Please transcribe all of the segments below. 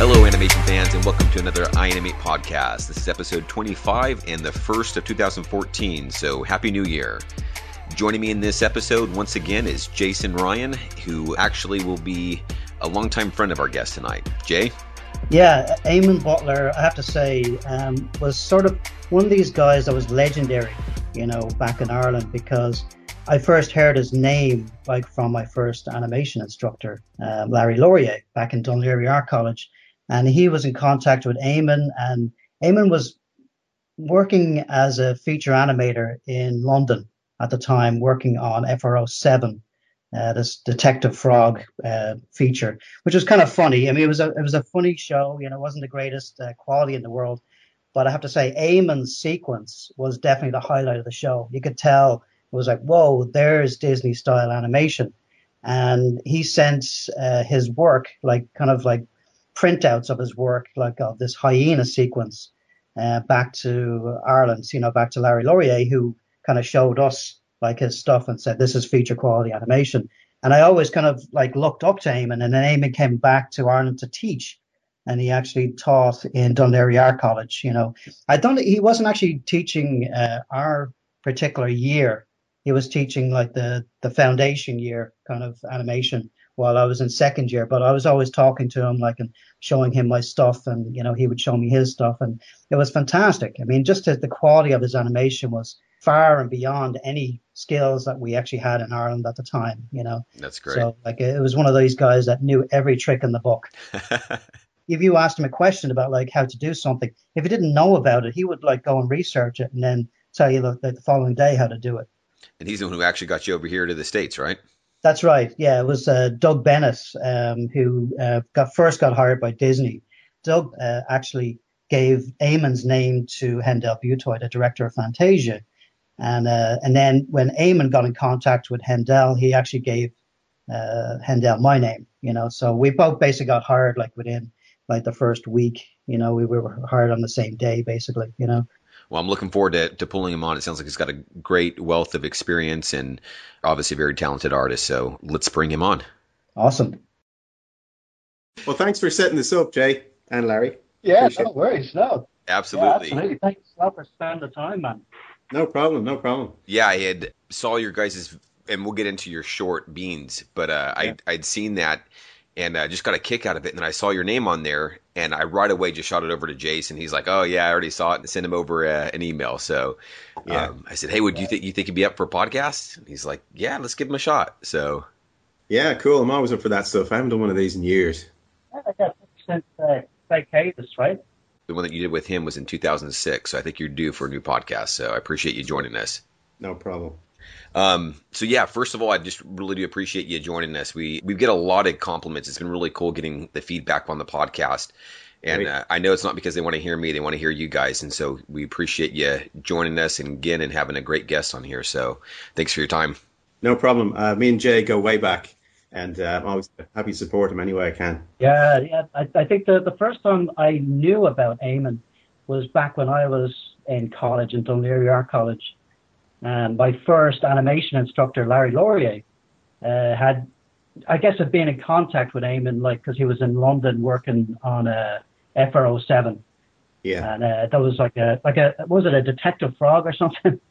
Hello, animation fans, and welcome to another iAnimate podcast. This is episode 25 and the first of 2014, so Happy New Year. Joining me in this episode once again is Jason Ryan, who actually will be a longtime friend of our guest tonight. Jay? Yeah, Eamonn Butler, I have to say, um, was sort of one of these guys that was legendary, you know, back in Ireland because I first heard his name like from my first animation instructor, uh, Larry Lauria, back in Laoghaire Art College, and he was in contact with Eamonn, and Eamonn was working as a feature animator in London at the time, working on FRO Seven, uh, this Detective Frog uh, feature, which was kind of funny. I mean, it was a it was a funny show. You know, it wasn't the greatest uh, quality in the world, but I have to say, Eamonn's sequence was definitely the highlight of the show. You could tell it was like, whoa, there's Disney style animation, and he sent uh, his work, like kind of like printouts of his work, like of this hyena sequence, uh, back to Ireland. You know, back to Larry Lauria, who kind of showed us like his stuff and said this is feature quality animation. And I always kind of like looked up to Eamonn, and then Eamonn came back to Ireland to teach, and he actually taught in Dún Art College. You know, I don't. He wasn't actually teaching uh, our particular year. He was teaching like the the foundation year kind of animation while I was in second year. But I was always talking to him, like and showing him my stuff, and you know he would show me his stuff, and it was fantastic. I mean, just the quality of his animation was far and beyond any skills that we actually had in Ireland at the time, you know. That's great. So like it was one of those guys that knew every trick in the book. if you asked him a question about like how to do something, if he didn't know about it, he would like go and research it and then tell you the, the following day how to do it. And he's the one who actually got you over here to the States, right? That's right. Yeah, it was uh, Doug Bennett um, who uh, got first got hired by Disney. Doug uh, actually gave Eamonn's name to Hendel Butoy, the director of Fantasia, and uh, and then when Eamonn got in contact with Hendel, he actually gave uh, Hendel my name. You know, so we both basically got hired like within like the first week. You know, we were hired on the same day, basically. You know. Well, I'm looking forward to, to pulling him on. It sounds like he's got a great wealth of experience and obviously a very talented artist. So let's bring him on. Awesome. Well, thanks for setting this up, Jay and Larry. Yeah, Appreciate no worries. No. Absolutely. Yeah, absolutely. Thanks a lot for spending the time, man. No problem. No problem. Yeah, I had saw your guys's, and we'll get into your short beans, but uh, yeah. I I'd seen that and uh, just got a kick out of it. And then I saw your name on there, and I right away just shot it over to Jason. He's like, "Oh yeah, I already saw it," and send him over uh, an email. So yeah. Um, I said, "Hey, would you think you think he'd be up for a podcast?" And he's like, "Yeah, let's give him a shot." So yeah, cool. I'm always up for that stuff. I haven't done one of these in years. I got since uh, right? the one that you did with him was in 2006. So I think you're due for a new podcast. So I appreciate you joining us. No problem. Um, so yeah, first of all, I just really do appreciate you joining us. We we get a lot of compliments. It's been really cool getting the feedback on the podcast. And uh, I know it's not because they want to hear me; they want to hear you guys. And so we appreciate you joining us and again and having a great guest on here. So thanks for your time. No problem. Uh, me and Jay go way back and uh, I'm always happy to support him any way I can. Yeah, yeah. I, I think the, the first time I knew about Eamonn was back when I was in college in Dún Laoghaire Art College. And my first animation instructor, Larry Lauria, uh, had, I guess, had been in contact with Eamonn, like, because he was in London working on a FRO 7. Yeah. And uh, that was like a, like a, was it a detective frog or something?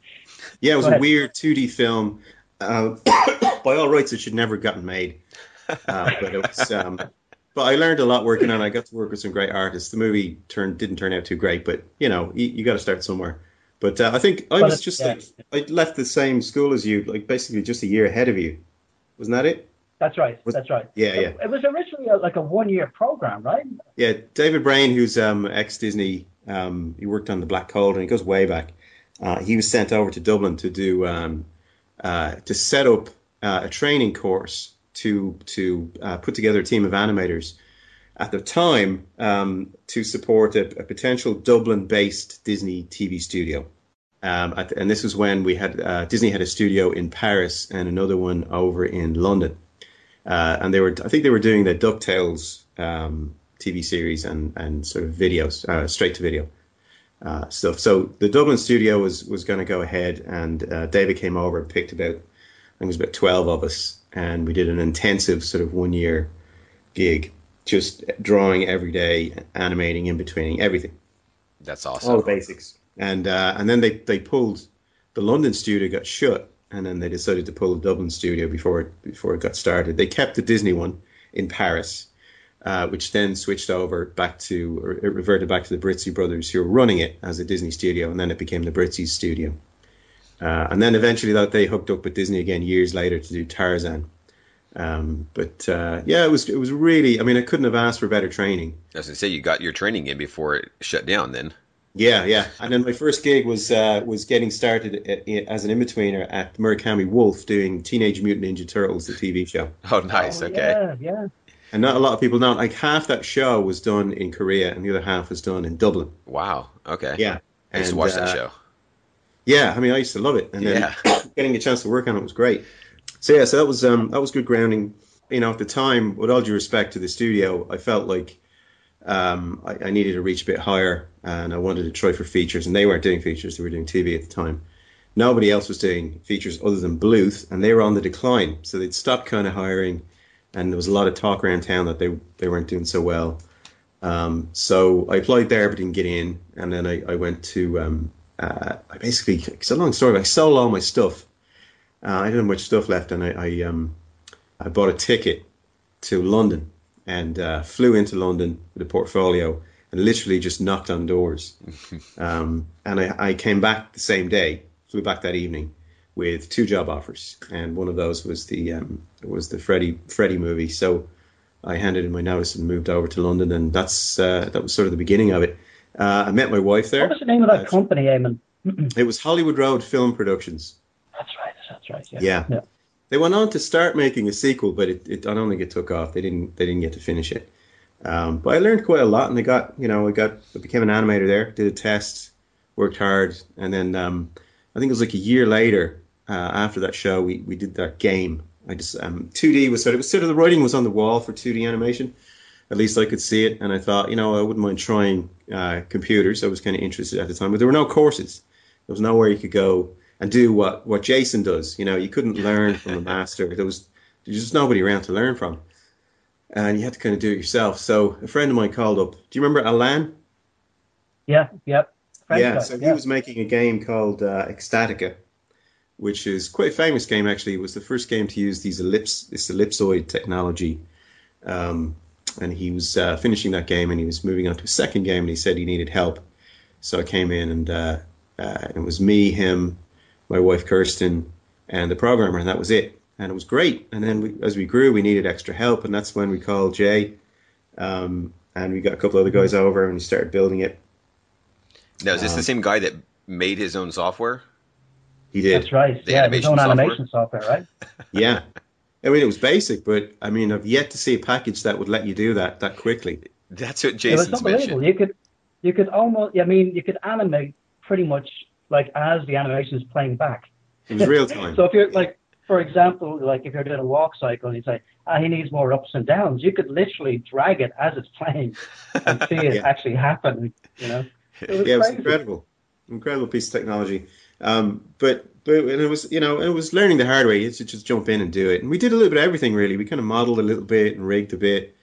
Yeah, it was a weird 2D film. Uh, by all rights, it should never have gotten made. Uh, but it was. Um, but I learned a lot working on. it. I got to work with some great artists. The movie turned didn't turn out too great, but you know, you, you got to start somewhere. But uh, I think I was just yeah. like I left the same school as you, like basically just a year ahead of you. Wasn't that it? That's right. Was, That's right. Yeah, yeah. It was originally a, like a one-year program, right? Yeah, David Brain, who's um, ex-Disney, um, he worked on the Black Cauldron. and he goes way back. Uh, he was sent over to Dublin to do um, uh, to set up uh, a training course to to uh, put together a team of animators at the time um, to support a, a potential Dublin-based Disney TV studio. Um, and this was when we had uh, Disney had a studio in Paris and another one over in London. Uh, and they were, I think, they were doing the Ducktales um, TV series and and sort of videos, uh, straight to video uh, stuff. So the Dublin studio was was going to go ahead, and uh, David came over and picked about, I think it was about twelve of us, and we did an intensive sort of one year gig just drawing every day, animating in between everything, That's awesome. all the basics. And uh, and then they they pulled the London studio got shut, and then they decided to pull the Dublin studio before it before it got started. They kept the Disney one in Paris, uh, which then switched over back to or it reverted back to the Brizzi brothers who were running it as a Disney studio, and then it became the Brizzi studio. Uh, and then eventually that they hooked up with Disney again years later to do Tarzan. Um, but uh, yeah, it was it was really. I mean, I couldn't have asked for better training. As I was gonna say you got your training in before it shut down. Then Yeah, yeah. And then my first gig was uh, was getting started a- as an in betweener at Murakami Wolf doing Teenage Mutant Ninja Turtles, the TV show. oh, nice. Oh, okay. Yeah, yeah. And not a lot of people know. Like half that show was done in Korea, and the other half was done in Dublin. Wow. Okay. Yeah, I used to watch uh, that show. Yeah, I mean, I used to love it, and then Yeah. getting a chance to work on it was great. So yeah, so that was um, that was good grounding. You know, at the time, with all due respect to the studio, I felt like um, I, I needed to reach a bit higher, and I wanted to try for features. And they weren't doing features; they were doing TV at the time. Nobody else was doing features other than Bluth, and they were on the decline. So they'd stopped kind of hiring, and there was a lot of talk around town that they they weren't doing so well. Um, so I applied there, but didn't get in, and then I, I went to um, uh, I basically it's a long story. But I sold all my stuff. Uh, I didn't have much stuff left, and I I, um, I bought a ticket to London and uh, flew into London with a portfolio and literally just knocked on doors. um, and I, I came back the same day, flew back that evening with two job offers, and one of those was the um, was the Freddie Freddie movie. So I handed in my notice and moved over to London, and that's uh, that was sort of the beginning of it. Uh, I met my wife there. What was the name of that Uh, company, Eamonn? It was Hollywood Road Film Productions. Right. Yeah. Yeah. yeah. They went on to start making a sequel, but it, it I don't think it took off. They didn't they didn't get to finish it. Um, but I learned quite a lot, and I got you know I got I became an animator there, did a test, worked hard, and then um, I think it was like a year later uh, after that show we, we did that game. I just um, 2D was sort of, it was sort of the writing was on the wall for 2D animation. At least I could see it, and I thought you know I wouldn't mind trying uh, computers. I was kind of interested at the time, but there were no courses. There was nowhere you could go and do what, what Jason does. You know, you couldn't learn from a master. There was there's just nobody around to learn from, and you had to kind of do it yourself. So a friend of mine called up. Do you remember Alan? Yeah. Yep. Yeah. guy, So he yeah. was making a game called uh, Ecstatica, which is quite a famous game. Actually, it was the first game to use these ellipse this ellipsoid technology. Um, and he was uh, finishing that game, and he was moving on to a second game, and he said he needed help. So I came in, and uh, uh, it was me, him, my wife Kirsten, and the programmer, and that was it. And it was great. And then we, as we grew, we needed extra help, and that's when we called Jay, um, and we got a couple other guys over, and we started building it. Now, is this the um, same guy that made his own software? He did, That's right. The yeah. His own software? animation software, right? yeah. I mean, it was basic, but I mean, I've yet to see a package that would let you do that that quickly. That's what it was Jason's unbelievable. mentioned. You could, you could almost. I mean, you could animate pretty much like as the animation is playing back. It was real time. So if you're like, for example, like if you're doing a walk cycle and you say, ah, he needs more ups and downs, you could literally drag it as it's playing and see it Yeah. actually happen. You know, it was yeah, it was incredible, incredible piece of technology. Um, but but and it was you know it was learning the hard way. You to just jump in and do it. And we did a little bit of everything really. We kind of modeled a little bit and rigged a bit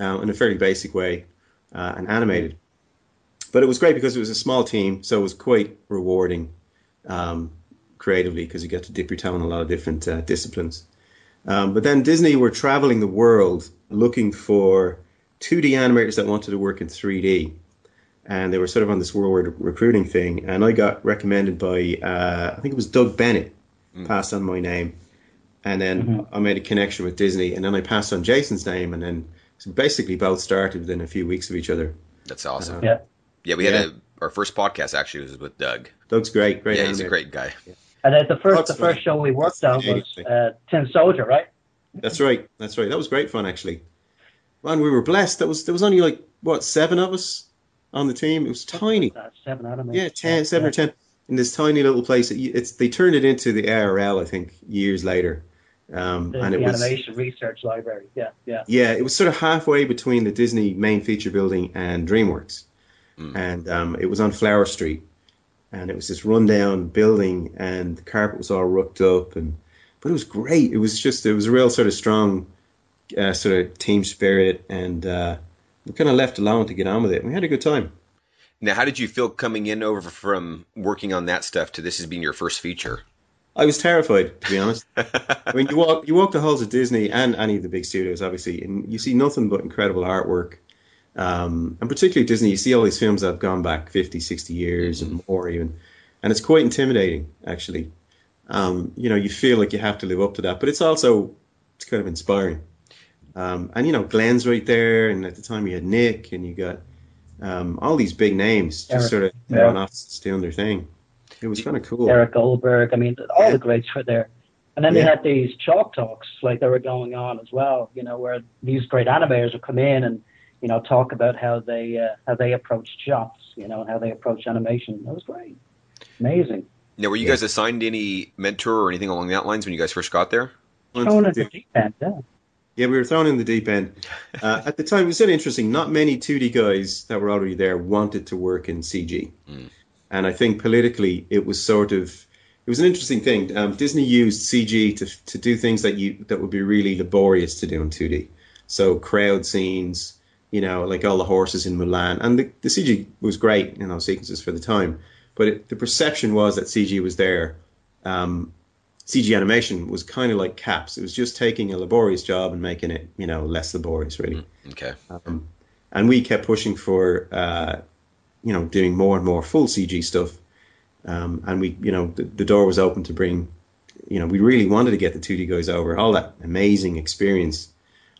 uh, in a fairly basic way uh, and animated. But it was great because it was a small team, so it was quite rewarding um, creatively because you get to dip your toe in a lot of different uh, disciplines. Um, but then Disney were traveling the world looking for 2D animators that wanted to work in 3D and they were sort of on this worldwide recruiting thing. And I got recommended by uh, I think it was Doug Bennett, passed on my name, and then I made a connection with Disney, and then I passed on Jason's name, and then so basically both started within a few weeks of each other. That's awesome. Yeah. Yeah, we had Yeah. a our first podcast actually was with Doug. Doug's great, great. yeah, he's a great guy. And uh, the first, That's the first right. show we worked on was uh, Tin Soldier, right? That's right, that's right. That was great fun actually. Man, we were blessed. That was there was only like what seven of us on the team. It was tiny. Uh, seven animators. Yeah, 10, seven or ten in this tiny little place. It- It's they turned it into the ARL, I think, years later. Um, The, and it the was animation research library. Yeah, yeah. yeah, it was sort of halfway between the Disney main feature building and DreamWorks, Mm. and um, it was on Flower Street, and it was this rundown building, and the carpet was all rooked up, and but it was great. It was just it was a real sort of strong uh, sort of team spirit, and uh, we kind of left alone to get on with it. We had a good time. Now, how did you feel coming in over from working on that stuff to this as being your first feature? I was terrified, to be honest. I mean, you walk you walk the halls of Disney and any of the big studios, obviously, and you see nothing but incredible artwork. Um, and particularly Disney, you see all these films that have gone back 50, 60 years mm-hmm. and more even. And it's quite intimidating, actually. Um, you know, you feel like you have to live up to that, but it's also it's kind of inspiring. Um, and you know, Glenn's right there, and at the time you had Nick, and you got um, all these big names just Eric, sort of yeah. off doing their thing. It was kind of cool. Eric Goldberg. I mean, all the greats were there. And then yeah. they had these chalk talks like they were going on as well, you know, where these great animators would come in and, you know, talk about how they uh, how they approached shots, you know, and how they approach animation. That was great. Amazing. Now, were you yeah. guys assigned any mentor or anything along that lines when you guys first got there? Thrown in the deep end, yeah. Yeah, we were thrown in the deep end. Uh, at the time, it was really interesting. Not many 2D guys that were already there wanted to work in CG. Mm. And I think politically, it was sort of it was an interesting thing. Um, Disney used CG to to do things that you that would be really laborious to do in 2D. So crowd scenes, you know, like all the horses in Mulan, and the, the CG was great in those sequences for the time. But it, the perception was that CG was there. Um, CG animation was kind of like CAPS. It was just taking a laborious job and making it, you know, less laborious, really. Mm, okay. Um, and we kept pushing for uh, you know, doing more and more full CG stuff. Um, and we, you know, the, the, door was open to bring, you know, we really wanted to get the 2D guys over. All that amazing experience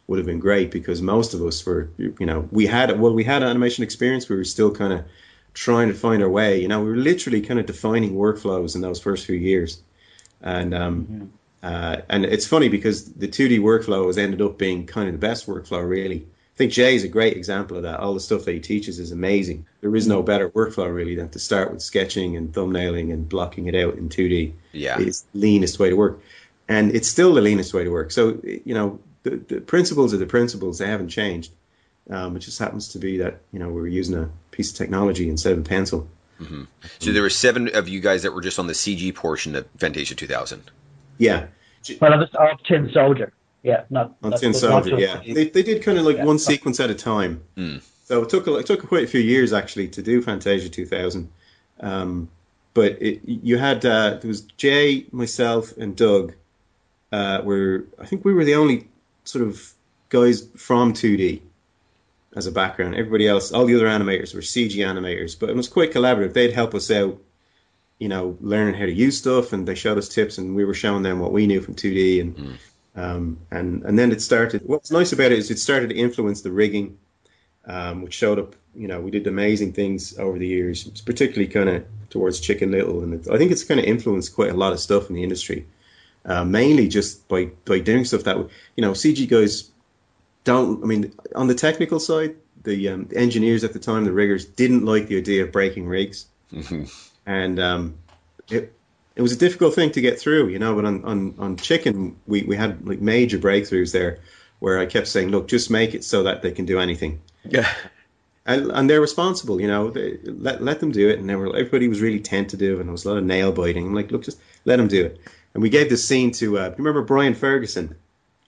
would have been great because most of us were, you know, we had, well, we had animation experience. We were still kind of trying to find our way. You know, we were literally kind of defining workflows in those first few years. And, um, mm-hmm. uh, and it's funny because the 2D workflow has ended up being kind of the best workflow, really. I think Jay is a great example of that. All the stuff that he teaches is amazing. There is no better workflow really than to start with sketching and thumbnailing and blocking it out in 2D. Yeah, it's the leanest way to work, and it's still the leanest way to work. So you know, the, the principles are the principles; they haven't changed. Um, it just happens to be that you know we are using a piece of technology instead of a pencil. Mm-hmm. So there were seven of you guys that were just on the CG portion of Fantasia 2000. Yeah. Well, I was uh, Tin Soldier. Yeah, not on Tin Soldier. Yeah, they, they did kind of like yeah, one sequence at a time. Mm. So it took a, it took quite a few years actually to do Fantasia 2000. Um, but it, you had uh, there was Jay, myself, and Doug. Uh, were I think we were the only sort of guys from 2D as a background. Everybody else, all the other animators were CG animators, but it was quite collaborative. They'd help us out, you know, learning how to use stuff, and they showed us tips, and we were showing them what we knew from 2D, and mm. Um, and and then it started. What's nice about it is it started to influence the rigging, um, which showed up. You know, we did amazing things over the years, particularly kind of towards Chicken Little, and it, I think it's kind of influenced quite a lot of stuff in the industry. Uh, mainly just by by doing stuff that you know CG guys don't. I mean, on the technical side, the, um, the engineers at the time, the riggers, didn't like the idea of breaking rigs, mm-hmm. and um, it it was a difficult thing to get through, you know. But on, on, on chicken, we, we had like major breakthroughs there, where I kept saying, "Look, just make it so that they can do anything." Yeah. And, and they're responsible, you know. They, let let them do it, and they were, everybody was really tentative, and there was a lot of nail biting. I'm like, look, just let them do it. And we gave this scene to, uh, you remember Brian Ferguson,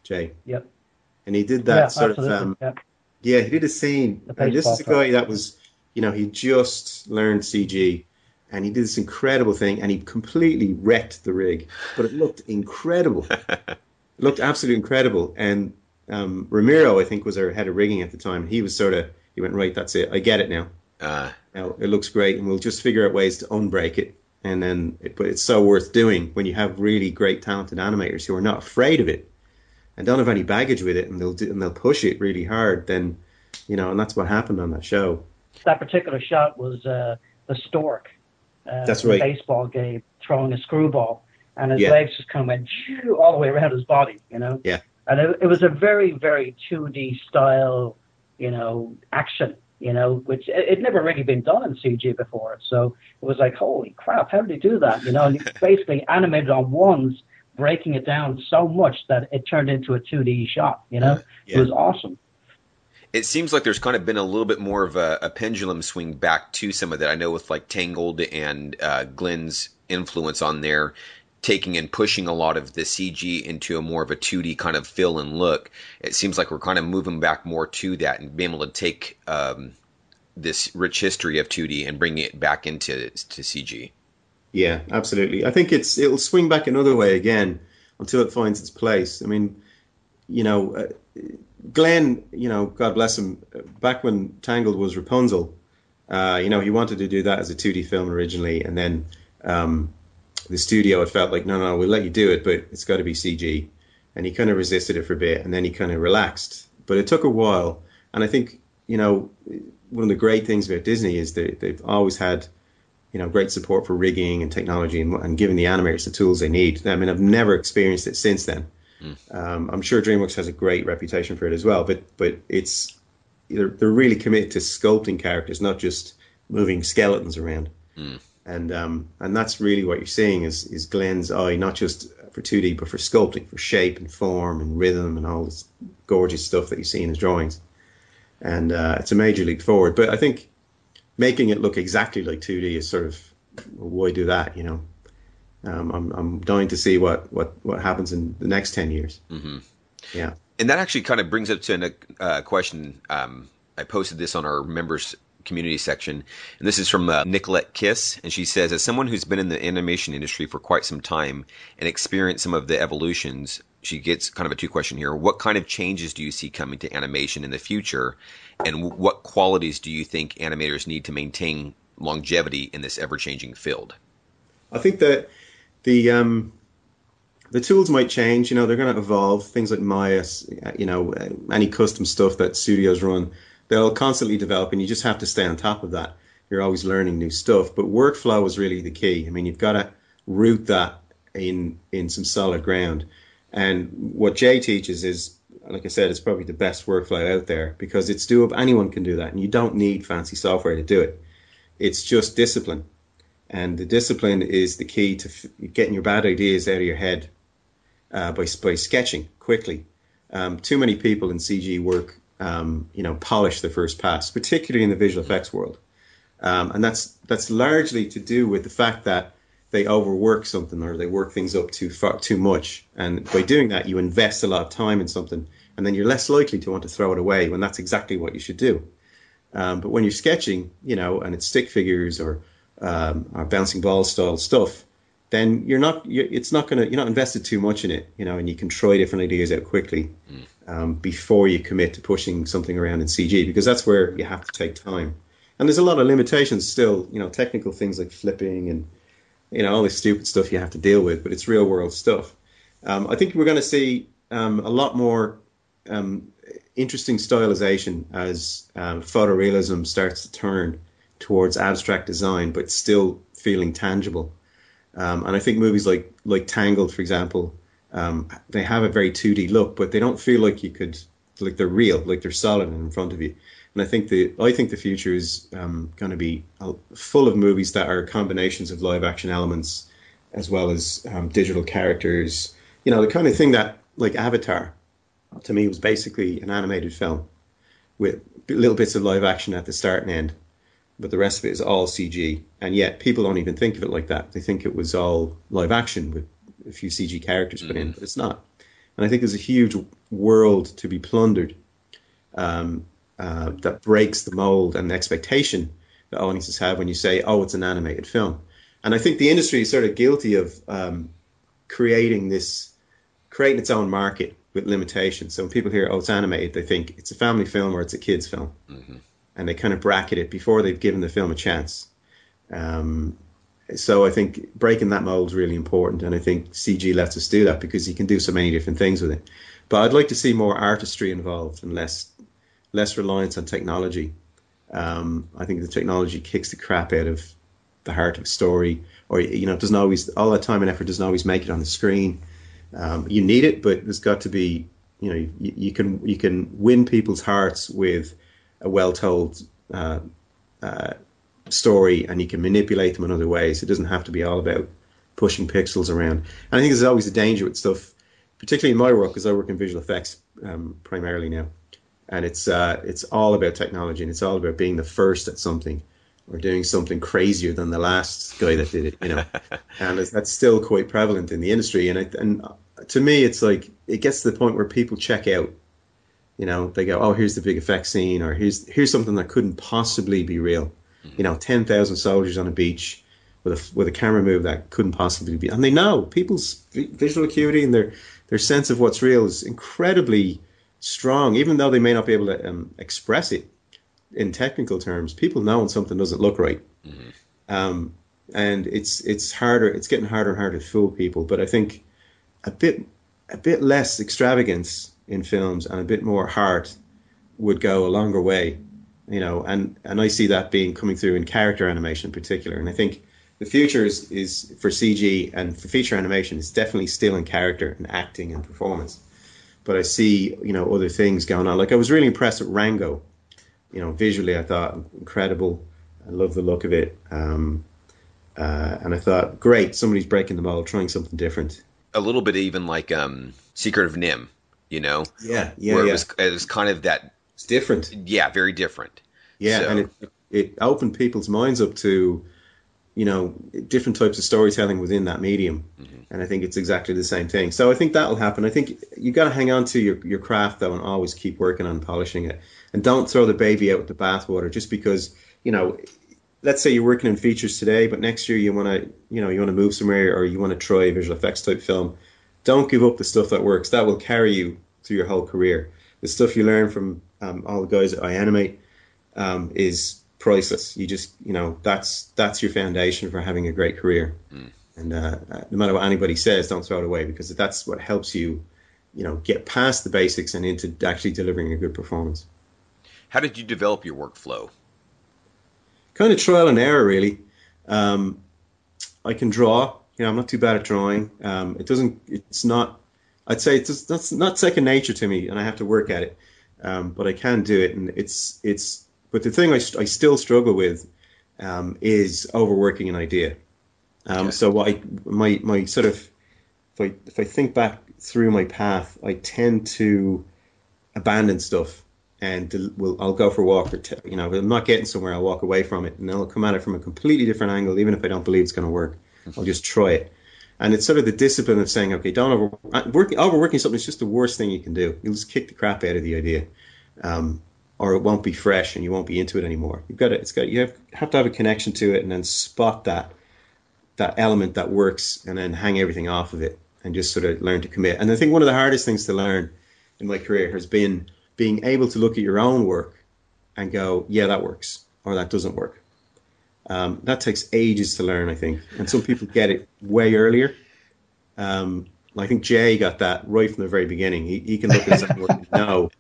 Jay? Yep. And he did that yeah, sort absolutely. of, um, yep. yeah, he did a scene. And this is a guy that was, you know, he just learned CG and he did this incredible thing and he completely wrecked the rig but it looked incredible it looked absolutely incredible and um, ramiro i think was our head of rigging at the time he was sort of he went right that's it i get it now uh. now it looks great and we'll just figure out ways to unbreak it and then it, but it's so worth doing when you have really great talented animators who are not afraid of it and don't have any baggage with it and they'll do, and they'll push it really hard then you know and that's what happened on that show that particular shot was uh, the stork uh, That's right. baseball game, throwing a screwball, and his yeah. legs just kind of went all the way around his body, you know. Yeah. And it, it was a very, very 2D style, you know, action, you know, which it, it never really been done in CG before. So it was like, holy crap, how did he do that? You know, and basically animated on ones, breaking it down so much that it turned into a 2D shot. You know, yeah. it was awesome it seems like there's kind of been a little bit more of a, a pendulum swing back to some of that. I know with like Tangled and uh, Glenn's influence on there. Taking and pushing a lot of the CG into a more of a 2D kind of feel and look. It seems like we're kind of moving back more to that and being able to take um, this rich history of 2D and bring it back into to CG. Yeah, absolutely. I think it's it'll swing back another way again until it finds its place. I mean, you know, uh, Glenn, you know, God bless him, back when Tangled was Rapunzel, uh, you know, he wanted to do that as a 2D film originally, and then um, the studio had felt like, no, no, we'll let you do it, but it's got to be CG. And he kind of resisted it for a bit, and then he kind of relaxed. But it took a while, and I think, you know, one of the great things about Disney is that they've always had you know, great support for rigging and technology and, and giving the animators the tools they need. I mean, I've never experienced it since then. Mm. Um, I'm sure DreamWorks has a great reputation for it as well, but but it's they're, they're really committed to sculpting characters, not just moving skeletons around. Mm. And um, and that's really what you're seeing is is Glenn's eye, not just for 2D, but for sculpting, for shape and form and rhythm and all this gorgeous stuff that you see in his drawings. And uh, it's a major leap forward. But I think making it look exactly like 2D is sort of why do that? You know, um, I'm I'm dying to see what what what happens in the next 10 years. Mm-hmm. Yeah, and that actually kind of brings up to a uh, question. Um, I posted this on our members community section. And this is from uh, Nicolette Kiss. And she says, as someone who's been in the animation industry for quite some time and experienced some of the evolutions, she gets kind of a two question here. What kind of changes do you see coming to animation in the future? And what qualities do you think animators need to maintain longevity in this ever changing field? I think that the, um, the tools might change. You know, they're going to evolve. Things like Maya, you know, any custom stuff that studios run they'll constantly develop, and you just have to stay on top of that. You're always learning new stuff, but workflow is really the key. I mean, you've got to root that in in some solid ground. And what Jay teaches is, like I said, it's probably the best workflow out there because it's doable. Anyone can do that, and you don't need fancy software to do it. It's just discipline, and the discipline is the key to f- getting your bad ideas out of your head uh, by by sketching quickly. Um, too many people in CG work um, you know, polish the first pass, particularly in the visual effects world. Um, and that's that's largely to do with the fact that they overwork something or they work things up too far, too much. And by doing that, you invest a lot of time in something, and then you're less likely to want to throw it away when that's exactly what you should do. Um, but when you're sketching, you know, and it's stick figures or um, or bouncing ball style stuff, then you're not. You're, it's not gonna. You're not invested too much in it, you know, and you can try different ideas out quickly. Mm um, before you commit to pushing something around in CG because that's where you have to take time. And there's a lot of limitations still, you know, technical things like flipping and you know all this stupid stuff you have to deal with, but it's real world stuff. Um, I think we're going to see um, a lot more um, interesting stylization as um, photorealism starts to turn towards abstract design, but still feeling tangible. Um, and I think movies like like Tangled, for example, um, they have a very 2D look, but they don't feel like you could like they're real, like they're solid in front of you. And I think the I think the future is um, going to be full of movies that are combinations of live action elements as well as um, digital characters. You know, the kind of thing that like Avatar to me was basically an animated film with little bits of live action at the start and end, but the rest of it is all CG. And yet people don't even think of it like that. They think it was all live action with a few CG characters put in, but it's not. And I think there's a huge world to be plundered um, uh, that breaks the mold and the expectation that audiences have when you say, "Oh, it's an animated film." And I think the industry is sort of guilty of um, creating this, creating its own market with limitations. So when people hear, "Oh, it's animated," they think it's a family film or it's a kids film, mm-hmm. and they kind of bracket it before they've given the film a chance. Um, so I think breaking that mold is really important, and I think CG lets us do that because you can do so many different things with it. But I'd like to see more artistry involved and less less reliance on technology. Um, I think the technology kicks the crap out of the heart of a story, or you know, it doesn't always all that time and effort doesn't always make it on the screen. Um, you need it, but there's got to be you know you, you can you can win people's hearts with a well told uh, uh, story and you can manipulate them in other ways. It doesn't have to be all about pushing pixels around. And I think there's always a danger with stuff, particularly in my work, because I work in visual effects um, primarily now, and it's uh, it's all about technology and it's all about being the first at something. or doing something crazier than the last guy that did it, you know. and that's still quite prevalent in the industry. And it, and to me, it's like it gets to the point where people check out. You know, they go, "Oh, here's the big effect scene," or "Here's here's something that couldn't possibly be real." You know, ten thousand soldiers on a beach with a with a camera move that couldn't possibly be. And they know people's visual acuity and their their sense of what's real is incredibly strong, even though they may not be able to um, express it in technical terms, people know when something doesn't look right. Mm-hmm. Um, and it's it's harder. It's getting harder and harder to fool people. But I think a bit a bit less extravagance in films and a bit more heart would go a longer way. You know, and and I see that being coming through in character animation in particular. And I think the future is, is for CG and for feature animation is definitely still in character and acting and performance. But I see, you know, other things going on. Like I was really impressed with Rango you know, visually I thought incredible. I love the look of it. Um, uh, and I thought, great, somebody's breaking the mold, trying something different. A little bit even like um, Secret of NIMH, you know? Yeah, yeah, where yeah. It, was, it was kind of that. It's different. Yeah, very different. Yeah, so. and it, it opened people's minds up to, you know, different types of storytelling within that medium. Mm-hmm. And I think it's exactly the same thing. So I think that'll happen. I think you got to hang on to your, your craft, though, and always keep working on polishing it and don't throw the baby out with the bathwater just because you know let's say you're working in features today but next year you want to you know you want to move somewhere or you want to try a visual effects type film don't give up the stuff that works that will carry you through your whole career the stuff you learn from um, all the guys that i animate um, is priceless you just you know that's that's your foundation for having a great career mm. and uh, no matter what anybody says don't throw it away because that's what helps you you know get past the basics and into actually delivering a good performance how did you develop your workflow? Kind of trial and error, really. Um, I can draw. You know, I'm not too bad at drawing. Um, it doesn't. It's not. I'd say it's just, that's not second nature to me, and I have to work at it. Um, but I can do it, and it's it's. But the thing I, I still struggle with um, is overworking an idea. Um. So what I my my sort of if I if I think back through my path, I tend to abandon stuff and we'll, I'll go for a walk or t- you know if I'm not getting somewhere I'll walk away from it and I'll come at it from a completely different angle even if I don't believe it's going to work I'll just try it and it's sort of the discipline of saying okay don't over working overworking something is just the worst thing you can do. You'll just kick the crap out of the idea. Um, or it won't be fresh and you won't be into it anymore. You've got to, it's got you have, have to have a connection to it and then spot that that element that works and then hang everything off of it and just sort of learn to commit. And I think one of the hardest things to learn in my career has been being able to look at your own work and go, yeah, that works or that doesn't work. Um, that takes ages to learn, I think, and some people get it way earlier. Um, I think Jay got that right from the very beginning. He, he can look at work and know.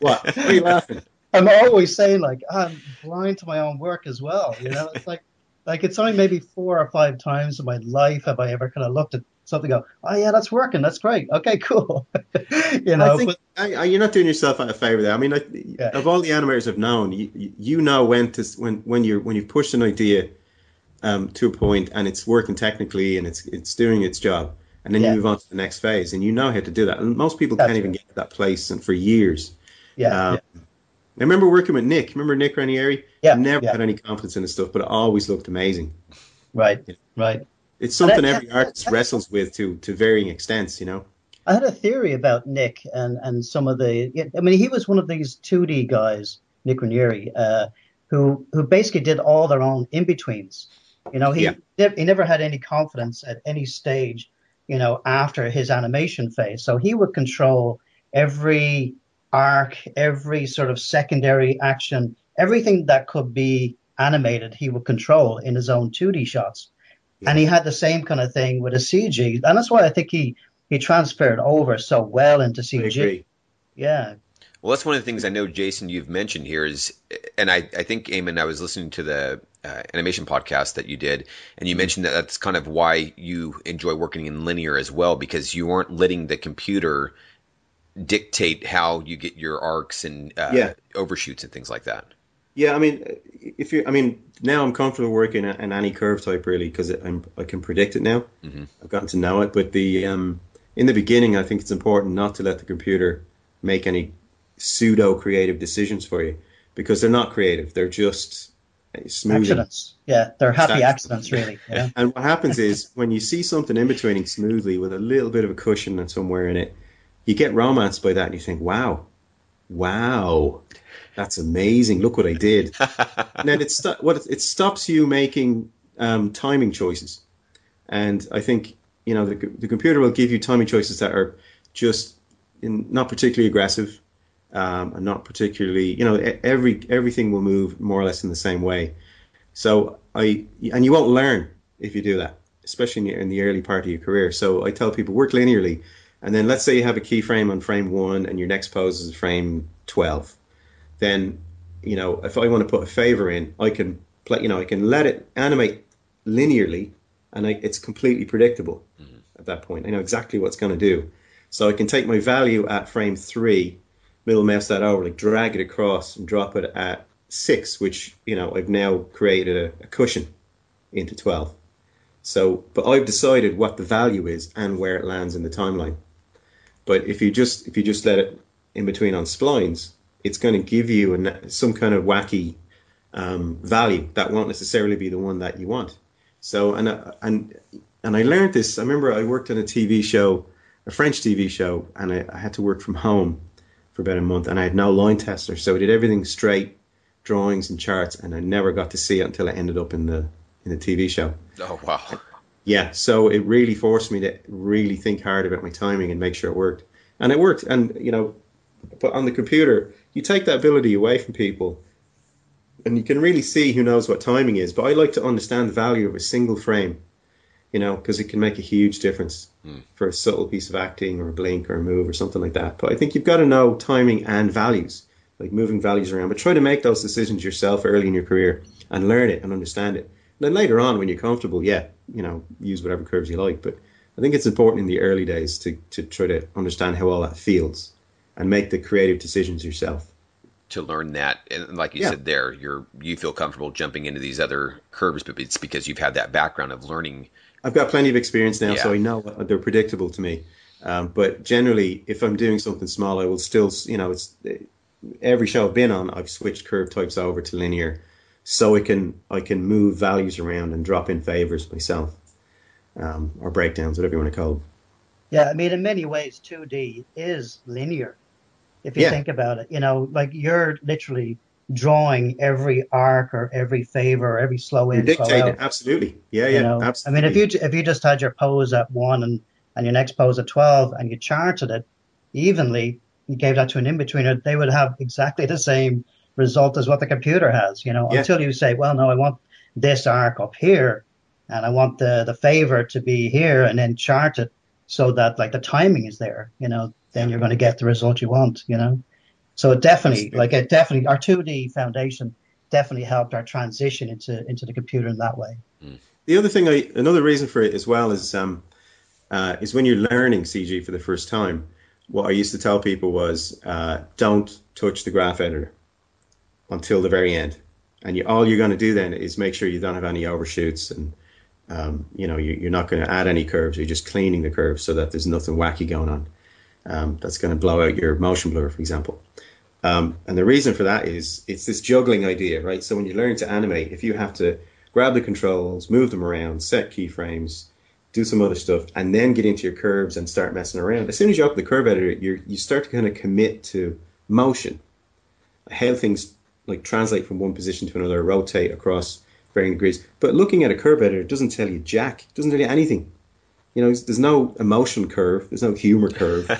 What? What are you laughing? I'm always saying like I'm blind to my own work as well. You know, it's like like it's only maybe four or five times in my life have I ever kind of looked at something go, oh yeah, that's working, that's great, okay, cool. you know, I think, but, I, I, you're not doing yourself a favor there. I mean, I, yeah. of all the animators I've known, you, you know when to when when you're when you've pushed an idea um, to a point and it's working technically and it's it's doing its job, and then yeah. you move on to the next phase, and you know how to do that. And most people that's can't even get to that place and for years. Yeah. Um, yeah. I remember working with Nick. Remember Nick Ranieri? Yeah. Never yeah. had any confidence in his stuff, but it always looked amazing. Right. Right. It's something every artist wrestles with to to varying extents, you know. I had a theory about Nick and and some of the. I mean, he was one of these 2D guys, Nick Ranieri, uh, who who basically did all their own in betweens. You know, he yeah. he never had any confidence at any stage. You know, after his animation phase, so he would control every arc, every sort of secondary action, everything that could be animated, he would control in his own 2D shots. Yeah. And he had the same kind of thing with a CG, and that's why I think he he transferred over so well into CG. Yeah. Well, that's one of the things I know, Jason, you've mentioned here is, and I, I think, Eamonn, I was listening to the uh, animation podcast that you did, and you mentioned that that's kind of why you enjoy working in linear as well, because you aren't letting the computer dictate how you get your arcs and uh, yeah. overshoots and things like that. Yeah, I mean, if you, I mean, now I'm comfortable working in any curve type really because I can predict it now. Mm-hmm. I've gotten to know it, but the um, in the beginning, I think it's important not to let the computer make any pseudo creative decisions for you because they're not creative. They're just smoothing. Accidents. Yeah, they're happy accidents, really. Yeah. And what happens is when you see something in betweening smoothly with a little bit of a cushion and somewhere in it, you get romanced by that and you think, wow, wow, that's amazing. Look what I did. and then it's what it, it stops you making um, timing choices. And I think you know the, the computer will give you timing choices that are just in, not particularly aggressive um, and not particularly you know every everything will move more or less in the same way. So I and you won't learn if you do that, especially in the, in the early part of your career. So I tell people work linearly, and then let's say you have a keyframe on frame one and your next pose is frame twelve, then you know if I want to put a favor in, I can play. You know I can let it animate linearly, and I, it's completely predictable mm-hmm. at that point. I know exactly what's going to do. So I can take my value at frame three middle mouse that over, like drag it across and drop it at six, which you know I've now created a, a cushion into twelve. So, but I've decided what the value is and where it lands in the timeline. But if you just if you just let it in between on splines, it's going to give you an, some kind of wacky um, value that won't necessarily be the one that you want. So, and uh, and and I learned this. I remember I worked on a TV show, a French TV show, and I, I had to work from home for about a month, and I had no line tester, so I did everything straight, drawings and charts, and I never got to see it until I ended up in the in the TV show. Oh wow! Yeah, so it really forced me to really think hard about my timing and make sure it worked, and it worked. And you know, but on the computer, you take that ability away from people, and you can really see who knows what timing is. But I like to understand the value of a single frame you know, because it can make a huge difference mm. for a subtle piece of acting or a blink or a move or something like that. But I think you've got to know timing and values, like moving values around. But try to make those decisions yourself early in your career and learn it and understand it. And then later on, when you're comfortable, yeah, you know, use whatever curves you like. But I think it's important in the early days to, to try to understand how all that feels and make the creative decisions yourself to learn that and like you yeah. said there you're you feel comfortable jumping into these other curves but it's because you've had that background of learning I've got plenty of experience now, yeah. so I know they're predictable to me. Um, but generally, if I'm doing something small, I will still, you know, it's every show I've been on, I've switched curve types over to linear, so I can I can move values around and drop in favors myself, um, or breakdowns, whatever you want to call them. Yeah, I mean, in many ways, 2D is linear. If you yeah. think about it, you know, like you're literally drawing every arc or every favor or every slow in, slow out. Absolutely. Yeah, yeah. know? Absolutely. I mean, if you if you just had your pose at one and, and your next pose at twelve and you charted it evenly, you gave that to an in betweener, they would have exactly the same result as what the computer has. You know, yeah. until you say, well, no, I want this arc up here, and I want the the favor to be here, and then chart it so that like the timing is there. You know, then you're going to get the result you want. You know. So it definitely, like it definitely, our 2D foundation definitely helped our transition into into the computer in that way. Hmm. The other thing, I another reason for it as well is um, uh, is when you're learning CG for the first time. What I used to tell people was, uh, don't touch the graph editor until the very end, and you, all you're going to do then is make sure you don't have any overshoots and um, you know you, are not going to add any curves. You're just cleaning the curves so that there's nothing wacky going on. Um, that's going to blow out your motion blur, for example. Um, and the reason for that is it's this juggling idea, right? So when you learn to animate, if you have to grab the controls, move them around, set keyframes, do some other stuff, and then get into your curves and start messing around. As soon as you open the curve editor, you you start to kind of commit to motion, how things like translate from one position to another, rotate across varying degrees. But looking at a curve editor doesn't tell you jack, doesn't tell you anything. You know, there's no emotion curve, there's no humor curve,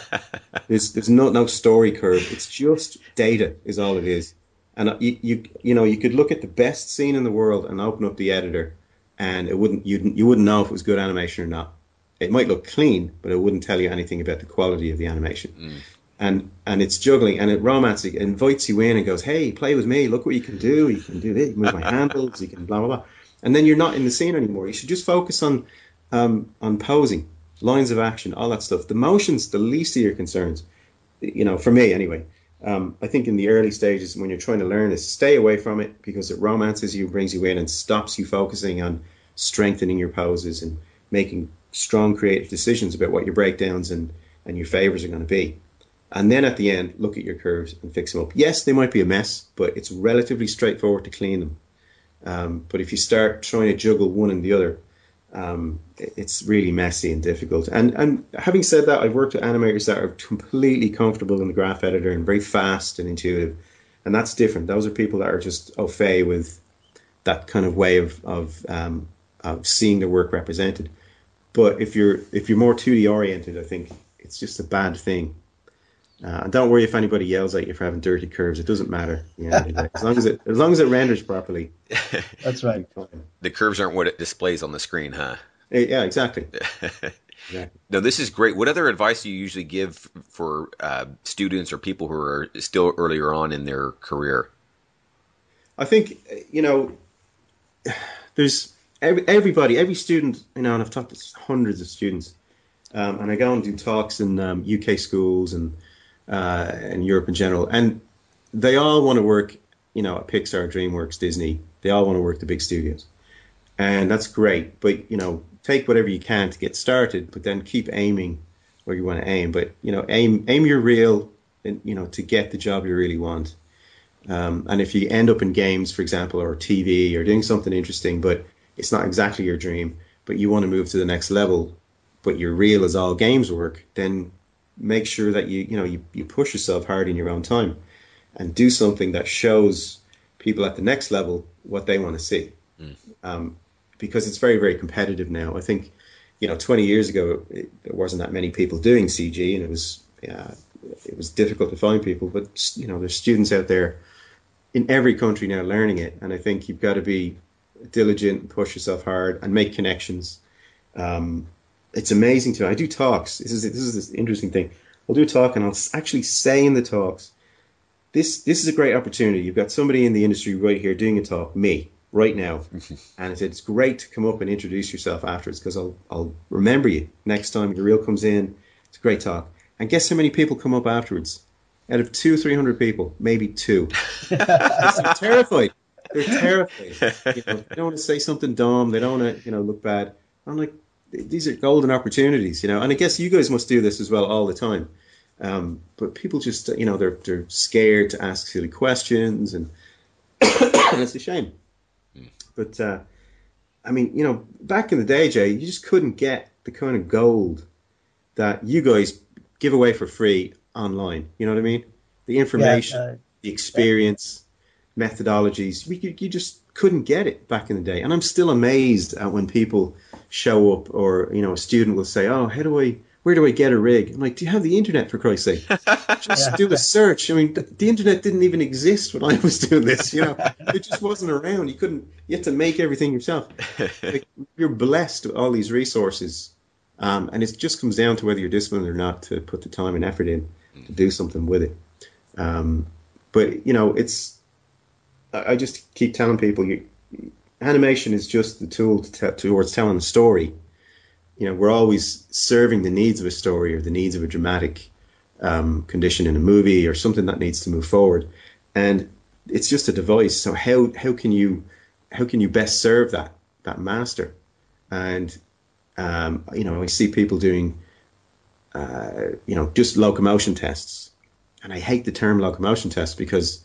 there's there's no no story curve. It's just data is all it is. And you, you you know you could look at the best scene in the world and open up the editor, and it wouldn't you you wouldn't know if it was good animation or not. It might look clean, but it wouldn't tell you anything about the quality of the animation. Mm. And and it's juggling and it romantic it invites you in and goes, hey, play with me. Look what you can do. You can do this. Move my handles. You can blah blah blah. And then you're not in the scene anymore. You should just focus on um, on posing, lines of action, all that stuff. The motion's the least of your concerns, you know, for me anyway. Um, I think in the early stages when you're trying to learn is stay away from it because it romances you, brings you in, and stops you focusing on strengthening your poses and making strong creative decisions about what your breakdowns and, and your favors are going to be. And then at the end, look at your curves and fix them up. Yes, they might be a mess, but it's relatively straightforward to clean them. Um, but if you start trying to juggle one and the other, um, it's really messy and difficult. And and having said that, I've worked with animators that are completely comfortable in the graph editor and very fast and intuitive, and that's different. Those are people that are just au fait with that kind of way of of, um, of seeing the work represented. But if you're if you're more 2D oriented, I think it's just a bad thing. Uh, and don't worry if anybody yells at you for having dirty curves. It doesn't matter. as long as it as long as it renders properly. That's right. The curves aren't what it displays on the screen, huh? Eh, yeah, exactly. exactly. No, this is great. What other advice do you usually give for uh, students or people who are still earlier on in their career? I think you know, there's every, everybody, every student. You know, and I've talked to hundreds of students, um, and I go and do talks in um, UK schools and uh, and Europe in general. And they all want to work, you know, at Pixar, DreamWorks, Disney. They all want to work the big studios, and that's great. But you know, take whatever you can to get started, but then keep aiming where you want to aim. But you know, aim aim your real, and you know, to get the job you really want. Um, and if you end up in games, for example, or TV, or doing something interesting, but it's not exactly your dream, but you want to move to the next level, but your real is all games work, then make sure that you you know you, you push yourself hard in your own time and do something that shows people at the next level what they want to see. Mm. um, because it's very very competitive now. I think you know 20 years ago it, there wasn't that many people doing cg and it was uh, it was difficult to find people but you know there's students out there in every country now learning it. And i think you've got to be diligent push yourself hard and make connections. Um, it's amazing to. me. I do talks. This is this is this interesting thing. I'll do a talk and I'll actually say in the talks, this this is a great opportunity. You've got somebody in the industry right here doing a talk, me right now, and I said it's great to come up and introduce yourself afterwards because I'll I'll remember you next time your reel comes in. It's a great talk. And guess how many people come up afterwards? Out of two, three hundred people, maybe two. They're terrified. They're terrified. You know, they don't want to say something dumb. They don't want to, you know, look bad. I'm like, these are golden opportunities, you know. And I guess you guys must do this as well all the time. Um, but people just, you know, they're they're scared to ask silly questions, and, and it's a shame. Mm. But uh, I mean, you know, back in the day, Jay, you just couldn't get the kind of gold that you guys give away for free online. You know what I mean? The information, yeah, uh, the experience, yeah. methodologies. We you, you just couldn't get it back in the day. And I'm still amazed at when people show up or, you know, a student will say, Oh, how do I, where do I get a rig? I'm like, do you have the internet for Christ's sake? Just yeah. do a search. I mean, the, internet didn't even exist when I was doing this, you know, it just wasn't around. You couldn't, you had to make everything yourself. Like, you're blessed with all these resources. Um, and it just comes down to whether you're disciplined or not to put the time and effort in to do something with it. Um, but you know, it's I just keep telling people, you, animation is just the tool to te- towards telling a story. You know, we're always serving the needs of a story or the needs of a dramatic um, condition in a movie or something that needs to move forward, and it's just a device. So how how can you how can you best serve that that master? And um, you know, I see people doing uh, you know just locomotion tests, and I hate the term locomotion test because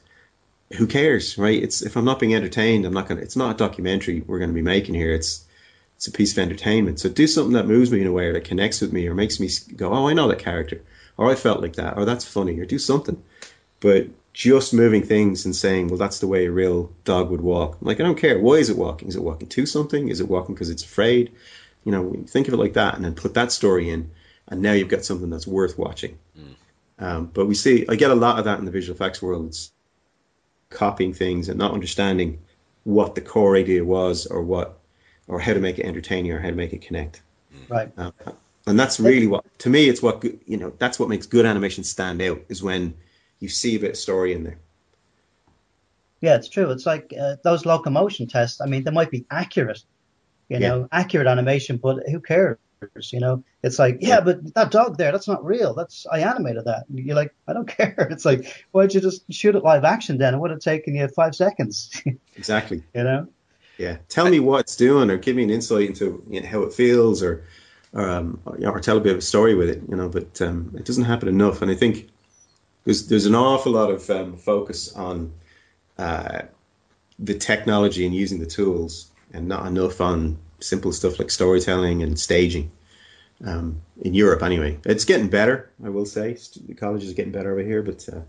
who cares, right? It's if I'm not being entertained, I'm not gonna. It's not a documentary we're going to be making here. It's it's a piece of entertainment. So do something that moves me in a way or that connects with me or makes me go, oh, I know that character, or I felt like that, or that's funny, or do something. But just moving things and saying, well, that's the way a real dog would walk. I'm like, I don't care. Why is it walking? Is it walking to something? Is it walking because it's afraid? You know, think of it like that, and then put that story in, and now you've got something that's worth watching. Mm. Um, but we see, I get a lot of that in the visual effects world. It's copying things and not understanding what the core idea was or what or how to make it entertaining or how to make it connect. Right. Uh, and that's really what to me it's what you know that's what makes good animation stand out is when you see a bit of story in there. Yeah, it's true. It's like uh, those locomotion tests. I mean, they might be accurate, you know, accurate animation, but who cares? You know, it's like, yeah, but that dog there, that's not real. That's I animated that. And you're like, I don't care. It's like, why'd you just shoot it live action then? It would have taken you five seconds. exactly. You know. Yeah. Tell me what it's doing, or give me an insight into you know, how it feels, or or, um, or tell a bit of a story with it. You know, but um, it doesn't happen enough, and I think there's there's an awful lot of um, focus on uh, the technology and using the tools, and not enough on simple stuff like storytelling and staging. Um, in Europe, anyway, it's getting better. I will say the college is getting better over here, but uh,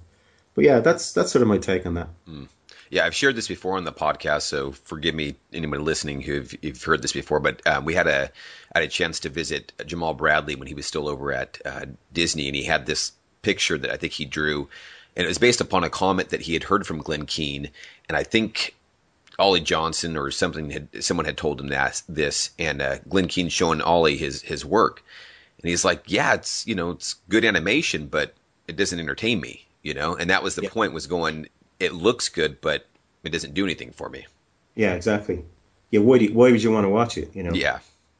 but yeah, that's that's sort of my take on that. Mm. Yeah, I've shared this before on the podcast, so forgive me, anyone listening who've you've heard this before. But um, we had a had a chance to visit Jamaal Bradley when he was still over at uh, Disney, and he had this picture that I think he drew, and it was based upon a comment that he had heard from Glen Keane, and I think Ollie Johnston or something had someone had told him that this, and uh, Glen Keane showing Ollie his his work, and he's like, yeah, it's you know it's good animation, but it doesn't entertain me, you know, and that was the yeah. point was going it looks good, but it doesn't do anything for me. Yeah, exactly. Yeah, why do, why would you want to watch it? You know. Yeah,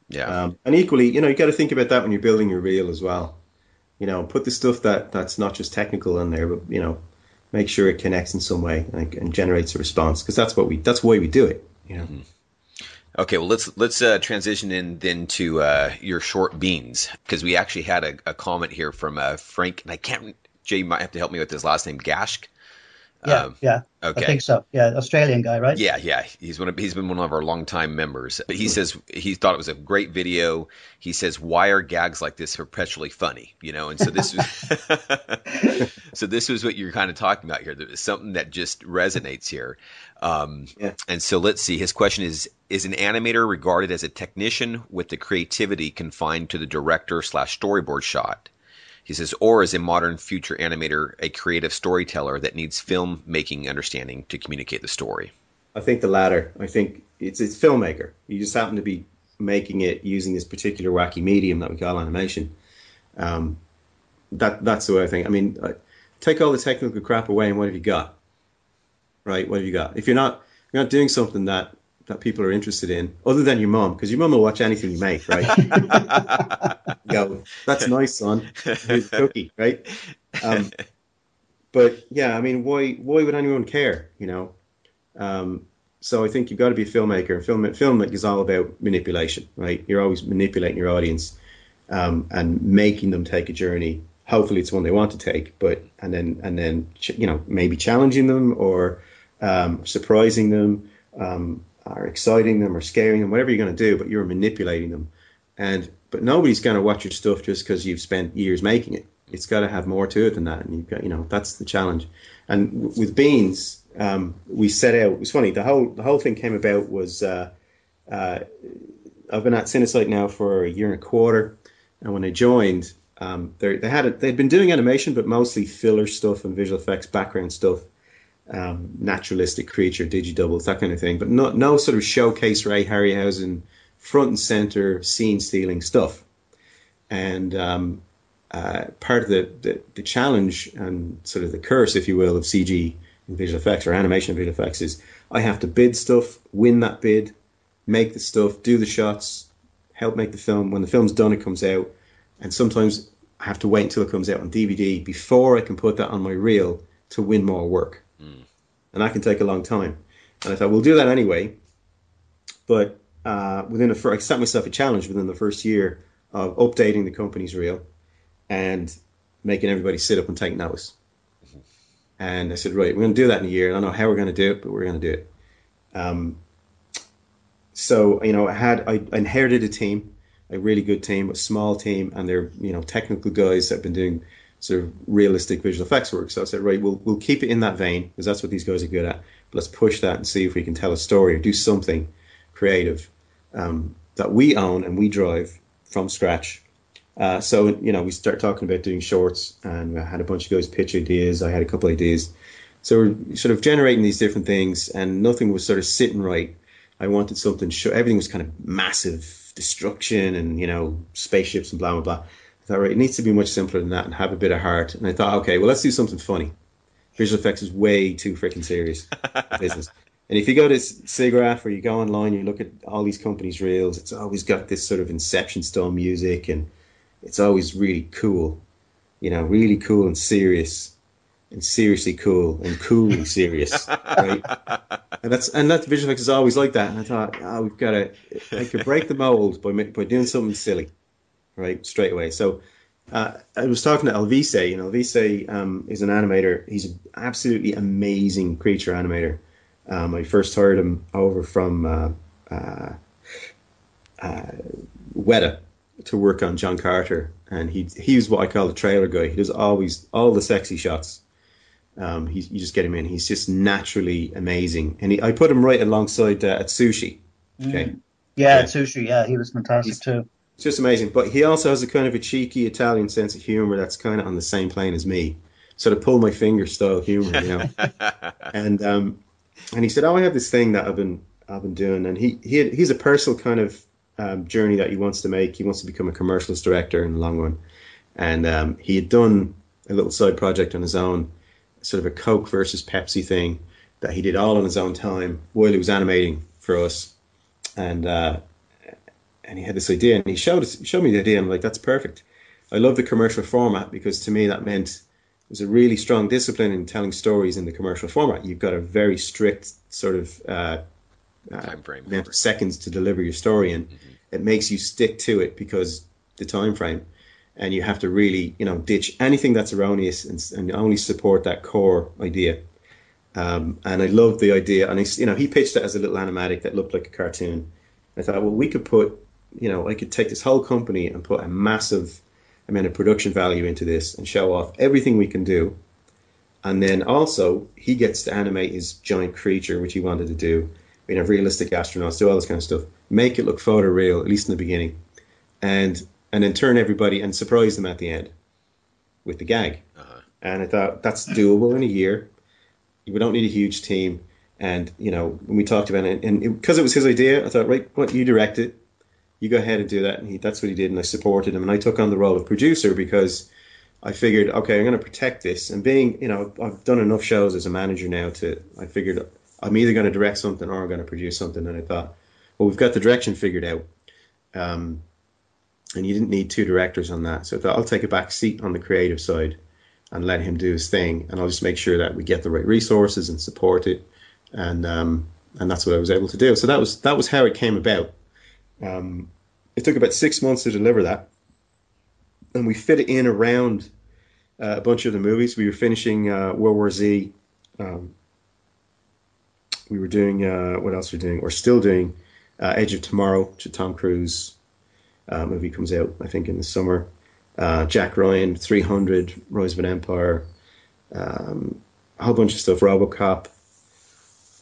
yeah. Um, and equally, you know, you got to think about that when you're building your reel as well. You know, put the stuff that that's not just technical in there, but you know, make sure it connects in some way and, and generates a response because that's what we that's why we do it. You know. Mm-hmm. Okay, well let's let's uh, transition in then to uh, your short beans because we actually had a, a comment here from uh, Frank and I can't Jay might have to help me with his last name Gashk yeah, um, yeah. Okay. I think so. Yeah, Australian guy, right? Yeah, yeah. He's one of he's been one of our longtime members. But he says he thought it was a great video. He says, "Why are gags like this perpetually funny?" You know, and so this was so this was what you're kind of talking about here. There's something that just resonates here. Um, yeah. And so let's see. His question is: Is an animator regarded as a technician with the creativity confined to the director slash storyboard shot? He says, or is a modern future animator a creative storyteller that needs filmmaking understanding to communicate the story? I think the latter. I think it's it's filmmaker. You just happen to be making it using this particular wacky medium that we call animation. Um, that that's the way I think. I mean, take all the technical crap away, and what have you got? Right? What have you got? If you're not you're not doing something that that people are interested in, other than your mom, because your mom will watch anything you make, right? Go, that's nice, son. Cookie, right? Um, but yeah, I mean, why why would anyone care? You know. Um, so I think you've got to be a filmmaker. Film film is all about manipulation, right? You're always manipulating your audience um, and making them take a journey. Hopefully, it's one they want to take, but and then and then you know maybe challenging them or um, surprising them. Um, or exciting them or scaring them, whatever you're going to do, but you're manipulating them. And but nobody's going to watch your stuff just because you've spent years making it. It's got to have more to it than that, and you've got you know that's the challenge. And w- with beans, um, we set out. It was funny. The whole the whole thing came about was uh, uh, I've been at Cinesite now for a year and a quarter, and when I joined, um, they had a, they'd been doing animation, but mostly filler stuff and visual effects, background stuff um, naturalistic creature, digidoubles, that kind of thing, but no, no sort of showcase Ray Harryhausen front and center scene stealing stuff. And um, uh, part of the, the, the, challenge and sort of the curse, if you will, of CG in visual effects or animation in visual effects is I have to bid stuff, win that bid, make the stuff, do the shots, help make the film. When the film's done, it comes out. And sometimes I have to wait until it comes out on DVD before I can put that on my reel to win more work and that can take a long time. And I thought we'll do that anyway. But uh, within the first, I set myself a challenge within the first year of updating the company's reel and making everybody sit up and take notice. And I said, right, we're going to do that in a year. I don't know how we're going to do it, but we're going to do it. Um, so you know, I had I inherited a team, a really good team, a small team, and they're you know technical guys that have been doing sort of realistic visual effects work. So I said, right, we'll we'll keep it in that vein because that's what these guys are good at. But let's push that and see if we can tell a story or do something creative um, that we own and we drive from scratch. Uh, so you know, we start talking about doing shorts, and I had a bunch of guys pitch ideas. I had a couple ideas. So we're sort of generating these different things, and nothing was sort of sitting right. I wanted something. Show, everything was kind of massive destruction and you know spaceships and blah blah blah. I thought, right, it needs to be much simpler than that and have a bit of heart. And I thought, okay, well, let's do something funny. Visual effects is way too freaking serious business. And if you go to SIGGRAPH or you go online, you look at all these companies' reels, it's always got this sort of Inception style music and it's always really cool, you know, really cool and serious and seriously cool and coolly serious, right? And that's and that visual effects is always like that. And I thought, oh, we've got to, I could break the mold by by doing something silly right straight away. So uh, I was talking to Alvise, and Alvise um, is an animator. He's an absolutely amazing creature animator. Um, I first heard him over from uh, uh, uh, Weta to work on John Carter, and he he's what I call the trailer guy. He does always all the sexy shots. Um, he, you just get him in. He's just naturally amazing, and he, I put him right alongside uh, Atsushi. Okay, mm. yeah, yeah, Atsushi. Yeah, he was fantastic he's, too. It's just amazing. But he also has a kind of a cheeky Italian sense of humor that's kind of on the same plane as me, sort of pull my finger style humor, you know. and um, and he said, "Oh, I have this thing that I've been I've been doing," and he he had, he's a personal kind of um, journey that he wants to make. He wants to become a commercialist director in the long run, and um, he had done a little side project on his own, sort of a Coke versus Pepsi thing that he did all on his own time while he was animating for us, and uh, and he had this idea, and he showed us, showed me the idea, and I'm like, that's perfect. I love the commercial format because to me that meant there's a really strong discipline in telling stories in the commercial format. You've got a very strict sort of uh, uh, time frame amount of seconds to deliver your story, and mm-hmm. it makes you stick to it because the time frame, and you have to really you know ditch anything that's erroneous and, and only support that core idea. Um, and I loved the idea, and I, you know he pitched it as a little animatic that looked like a cartoon. I thought, well, we could put, you know, I could take this whole company and put a massive amount of production value into this and show off everything we can do. And then also, he gets to animate his giant creature, which he wanted to do. You know, realistic astronauts, do all this kind of stuff. Make it look photo real, at least in the beginning, and and then turn everybody and surprise them at the end with the gag. Uh-huh. And I thought that's doable in a year. We don't need a huge team. And you know, when we talked about it, and because it, it, was his idea, I thought, right, what you direct it, you go ahead and do that. And he, that's what he did, and I supported him. And I took on the role of producer because I figured, okay, I'm going to protect this. And being, you know, I've done enough shows as a manager now to, I figured I'm either going to direct something or I'm going to produce something. And I thought, well, we've got the direction figured out. Um, and you didn't need two directors on that. So I thought I'll take a back seat on the creative side and let him do his thing. And I'll just make sure that we get the right resources and support it and um, and that's what I was able to do. So that was that was how it came about. Um, it took about six months to deliver that, and we fit it in around uh, a bunch of the movies. We were finishing uh, World War Z. Um, we were doing uh, what else? We're doing. We're still doing uh, Edge of Tomorrow, which Tom Cruise uh, movie comes out, I think, in the summer. Uh, Jack Ryan, 300, Rise of an Empire, um, a whole bunch of stuff. RoboCop.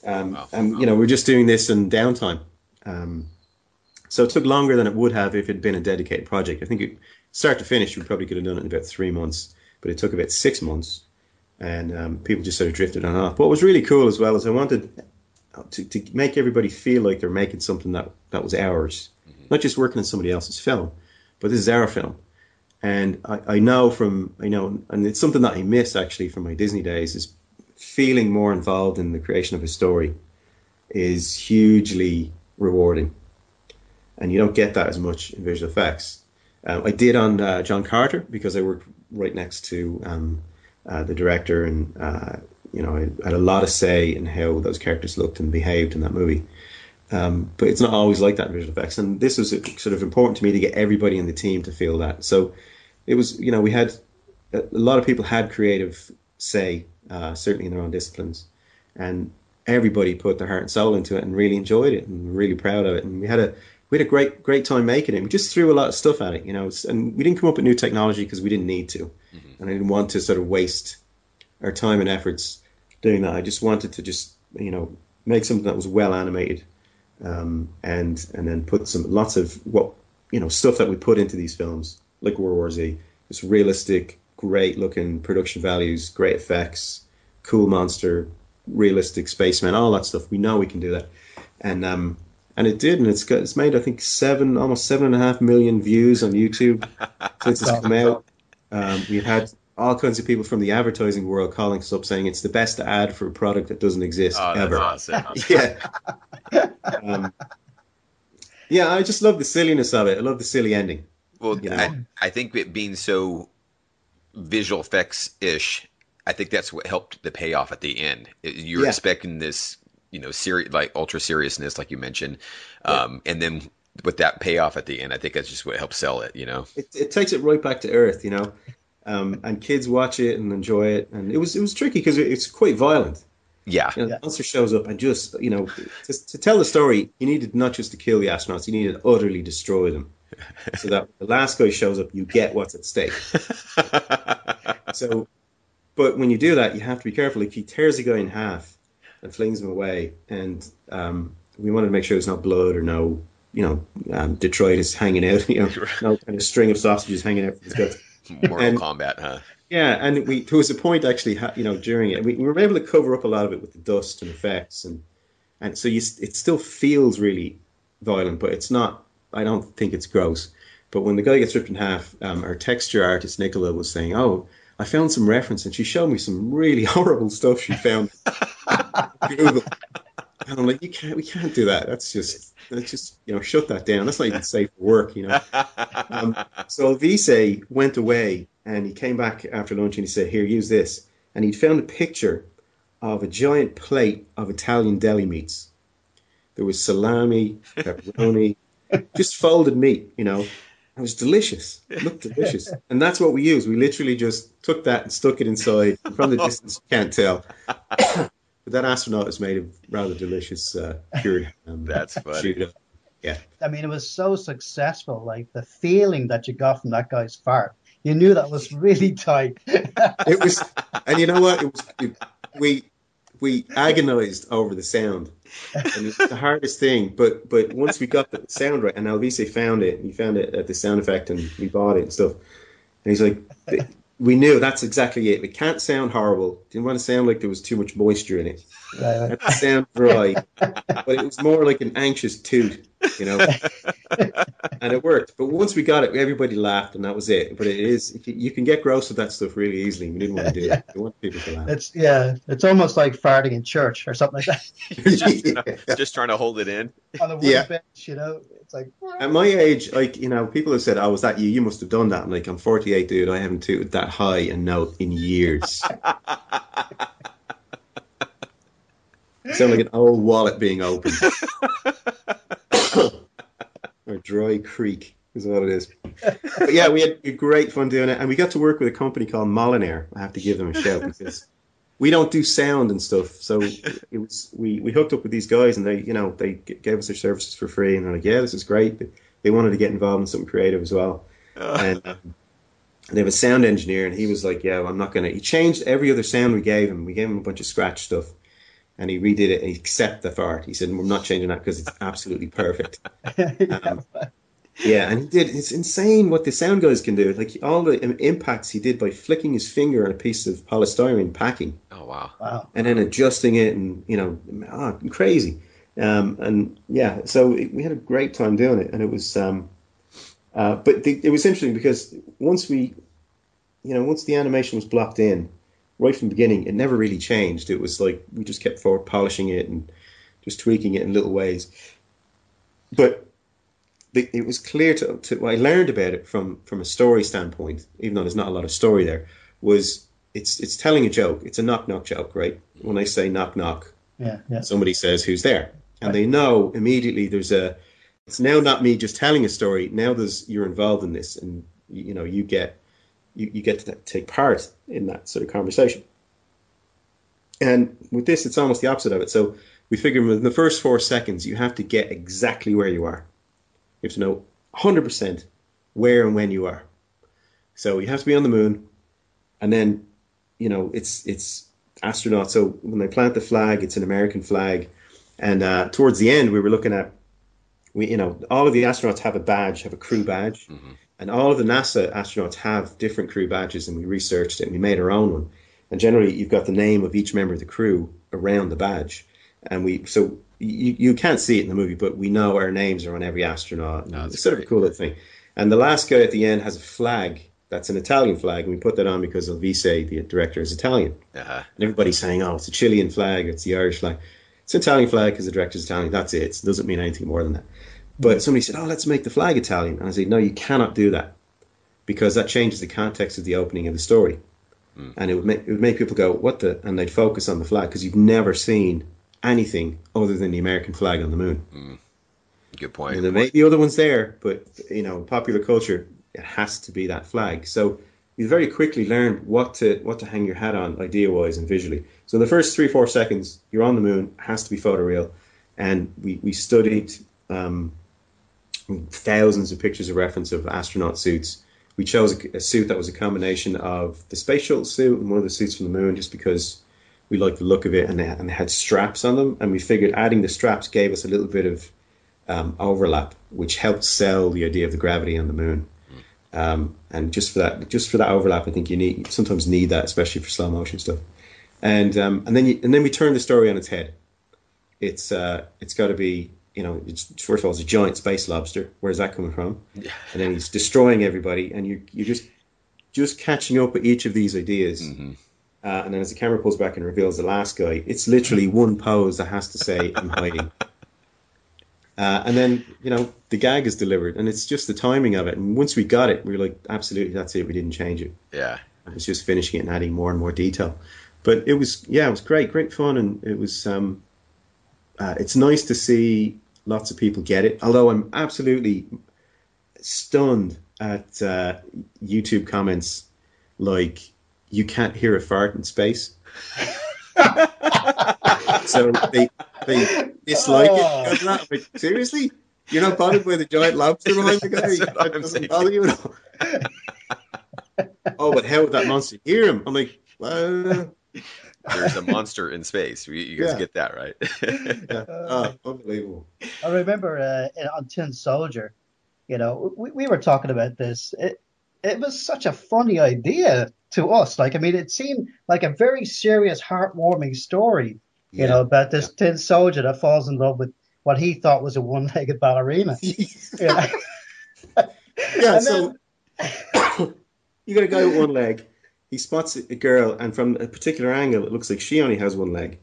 Um, and you know, we're just doing this in downtime. Um, so it took longer than it would have if it had been a dedicated project. I think it, start to finish, we probably could have done it in about three months, but it took about six months, and um, people just sort of drifted on off. What was really cool as well is I wanted to, to make everybody feel like they're making something that that was ours, mm-hmm. not just working on somebody else's film, but this is our film. And I, I know from I know, and it's something that I miss actually from my Disney days is feeling more involved in the creation of a story is hugely rewarding. And you don't get that as much in visual effects. Um, I did on uh, John Carter because I worked right next to um, uh, the director, and uh, you know I had a lot of say in how those characters looked and behaved in that movie. Um, but it's not always like that in visual effects, and this was sort of important to me to get everybody in the team to feel that. So it was, you know, we had a lot of people had creative say uh, certainly in their own disciplines. And everybody put their heart and soul into it and really enjoyed it and really proud of it. And we had a we had a great great time making it. We just threw a lot of stuff at it, you know. And we didn't come up with new technology because we didn't need to, mm-hmm. and I didn't want to sort of waste our time and efforts doing that. I just wanted to just you know make something that was well animated, um, and and then put some lots of what you know stuff that we put into these films like World War Z, just realistic, great looking production values, great effects, cool monster, realistic spaceman, all that stuff. We know we can do that, and um, and it did, and it's got it's made I think seven, almost seven and a half million views on YouTube since it's come out. Um, we've had all kinds of people from the advertising world calling us up saying it's the best ad for a product that doesn't exist oh, ever. Awesome. yeah. Um, yeah, I just love the silliness of it. I love the silly ending. Well, you know? I, I think it being so visual effects ish, I think that's what helped the payoff at the end. You're yeah. expecting this, you know, serious like ultra seriousness, like you mentioned, um, yeah. and then with that payoff at the end, I think that's just what helps sell it. You know, it, it takes it right back to earth. You know, um, and kids watch it and enjoy it, and it was it was tricky because it, it's quite violent. Yeah. You know. The monster shows up and just, you know, to, to tell the story, you needed not just to kill the astronauts, you needed to utterly destroy them. So that the last guy shows up, you get what's at stake. So, but when you do that, you have to be careful. Like he tears a guy in half and flings him away, and um, we wanted to make sure there's no blood or no, you know, um, detritus hanging out, you know, no kind of string of sausages hanging out from his gut. Mortal And- Kombat, huh? Yeah, and we there was a point actually, you know, during it, we, we were able to cover up a lot of it with the dust and effects, and and so you it still feels really violent, but it's not. I don't think it's gross. But when the guy gets ripped in half, um, our texture artist Nicola was saying, "Oh, I found some reference," and she showed me some really horrible stuff she found Google. And I'm like, you can't, we can't do that. That's just, that's just, you know, shut that down. That's not even safe for work, you know. Um, so Vise went away and he came back after lunch and he said, Here, use this. And he'd found a picture of a giant plate of Italian deli meats. There was salami, pepperoni, just folded meat, you know. It was delicious. It looked delicious. And that's what we used. We literally just took that and stuck it inside. From the distance, you can't tell. But that astronaut is made of rather delicious uh, cured ham. That's funny. Prosciutto. I mean, it was so successful. Like the feeling that you got from that guy's fart, you knew that was really tight. It was, and you know what? It was. It, we we agonized over the sound, and it's the hardest thing. But but once we got the sound right, and Alvise found it, he found it at the sound effect, and we bought it and stuff. And he's like, we knew that's exactly it. It can't sound horrible. Didn't want to sound like there was too much moisture in it. Right, It sound dry, but it was more like an anxious toot, you know. and it worked. But once we got it, everybody laughed, and that was it. But it is you can get gross with that stuff really easily. We didn't want to do it. We want people to laugh. It's yeah, it's almost like farting in church or something like that Just trying to hold it in. on a wooden Yeah. bench. You know, it's like At my age, like you know, people have said, "Oh, was that you? You must have done that." I'm like, I'm 48, dude. I haven't tooted that high a note in years. Sound like an old wallet being opened. dry creek is what it is. But yeah, we had great fun doing it, and we got to work with a company called Molinare. I have to give them a shout because we don't do sound and stuff. So it was we we hooked up with these guys, and they you know they g- gave us their services for free, and they're like, yeah, this is great. But they wanted to get involved in something creative as well, and. Um, they have a sound engineer, and he was like, "Yeah, I'm not gonna." He changed every other sound we gave him. We gave him a bunch of scratch stuff, and he redid it. And he accepted the fart. He said, "We're not changing that because it's absolutely perfect." yeah, Yeah, and he did. It's insane what the sound guys can do. Like all the impacts he did by flicking his finger on a piece of polystyrene packing Oh wow. wow. and then adjusting it, and you know, ah, crazy. Um, and yeah, so it, we had a great time doing it, and it was. Um, uh, but the, it was interesting because once we, you know, once the animation was blocked in, right from the beginning, it never really changed. It was like we just kept forward polishing it and just tweaking it in little ways. But the, it was clear to, to what I learned about it from from a story standpoint, even though there's not a lot of story there, was it's it's telling a joke. It's a knock knock joke, right? When I say knock knock, Yeah, yeah. somebody says who's there, and they know immediately there's a. It's now not me just telling a story. Now there's you're involved in this, and you know you get you, you get to take part in that sort of conversation. And with this, it's almost the opposite of it. So we figure in the first four seconds, you have to get exactly where you are. You have to know 100% where and when you are. So you have to be on the moon, and then, you know, it's it's astronauts. So when they plant the flag, it's an American flag, and uh, towards the end, we were looking at, we you know, all of the astronauts have a badge, have a crew badge, and all of the NASA astronauts have different crew badges, and we researched it and we made our own one. And generally, you've got the name of each member of the crew around the badge, and we so you, you can't see it in the movie, but we know our names are on every astronaut. No, it's sort of a cool little thing. And the last guy at the end has a flag that's an Italian flag, and we put that on because Alvise, the director, is Italian. Uh-huh. And everybody's saying, "Oh, it's a Chilean flag, it's the Irish flag." It's an Italian flag because the director's Italian. That's it. It doesn't mean anything more than that. But somebody said, "Oh, let's make the flag Italian," and I said, "No, you cannot do that because that changes the context of the opening of the story, hmm. and it would make it would make people go, "What the?" and they'd focus on the flag because you've never seen anything other than the American flag on the moon. Hmm. Good point. And there may be other ones there, but you know, popular culture, it has to be that flag. So you very quickly learned what to what to hang your hat on idea wise and visually. So the first three four seconds, you're on the moon, has to be photoreal, and we we studied um, thousands of pictures of reference of astronaut suits. We chose a, a, suit that was a combination of the space shuttle suit and one of the suits from the moon, just because we liked the look of it, and they, and they had straps on them, and we figured adding the straps gave us a little bit of um, overlap, which helped sell the idea of the gravity on the moon. Um, and just for that, just for that overlap, I think you need sometimes need that, especially for slow motion stuff. And um, and then you, and then we turn the story on its head. It's uh, it's got to be you know, first of all, it's a giant space lobster. Where's that coming from? Yeah. And then he's destroying everybody, and you you're just just catching up with each of these ideas. Mm-hmm. Uh, and then as the camera pulls back and reveals the last guy, it's literally one pose that has to say, "I'm hiding." Uh, and then you know the gag is delivered, and it's just the timing of it. And once we got it, we were like, absolutely, that's it. We didn't change it. Yeah, it was just finishing it and adding more and more detail. But it was, yeah, it was great, great fun, and it was. Um, uh, it's nice to see lots of people get it. Although I'm absolutely stunned at uh, YouTube comments like, "You can't hear a fart in space." so they they dislike oh. it. Like, seriously, you're not bothered by the giant lobster behind the guy? That doesn't bother you at all. oh, but how would that monster hear him? I'm like, well. There's a monster in space. You, you guys yeah. get that, right? yeah. oh, unbelievable. I remember uh, on Tin Soldier, you know, we, we were talking about this. It, it was such a funny idea to us. Like, I mean, it seemed like a very serious, heartwarming story, you yeah. know, about this yeah. tin soldier that falls in love with what he thought was a one-legged ballerina. yeah. yeah so then... you got a guy with one leg. He spots a girl, and from a particular angle, it looks like she only has one leg,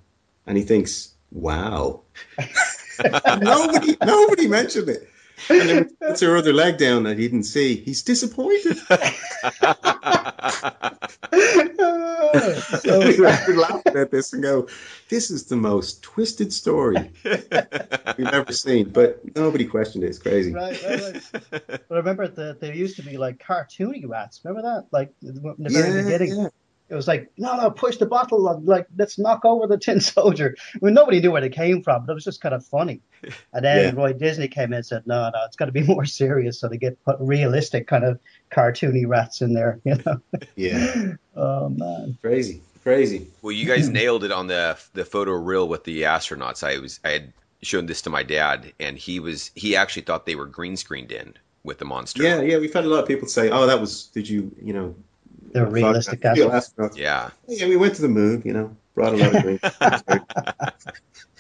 and he thinks, "Wow." nobody, nobody mentioned it. And then puts her other leg down that he didn't see. He's disappointed. So, we were laughing at this and go, "This is the most twisted story we've ever seen." But nobody questioned it. It's crazy. Right, right, right. But I remember that there used to be like cartoony rats. Remember that? Like in the very yeah, beginning. Yeah it was like, no, no, push the bottle, like let's knock over the tin soldier. I mean, nobody knew where they came from, but it was just kind of funny. And then yeah. Roy Disney came in and said, no, no, it's got to be more serious, so they get put realistic kind of cartoony rats in there, you know? Yeah. oh man, crazy, crazy. Well, you guys nailed it on the the photo reel with the astronauts. I was I had shown this to my dad, and he was he actually thought they were green screened in with the monster. Yeah, yeah, we've had a lot of people say, "Oh, that was did you you know they're realistic astronauts. Yeah. Yeah, we went to the moon, you know, brought a lot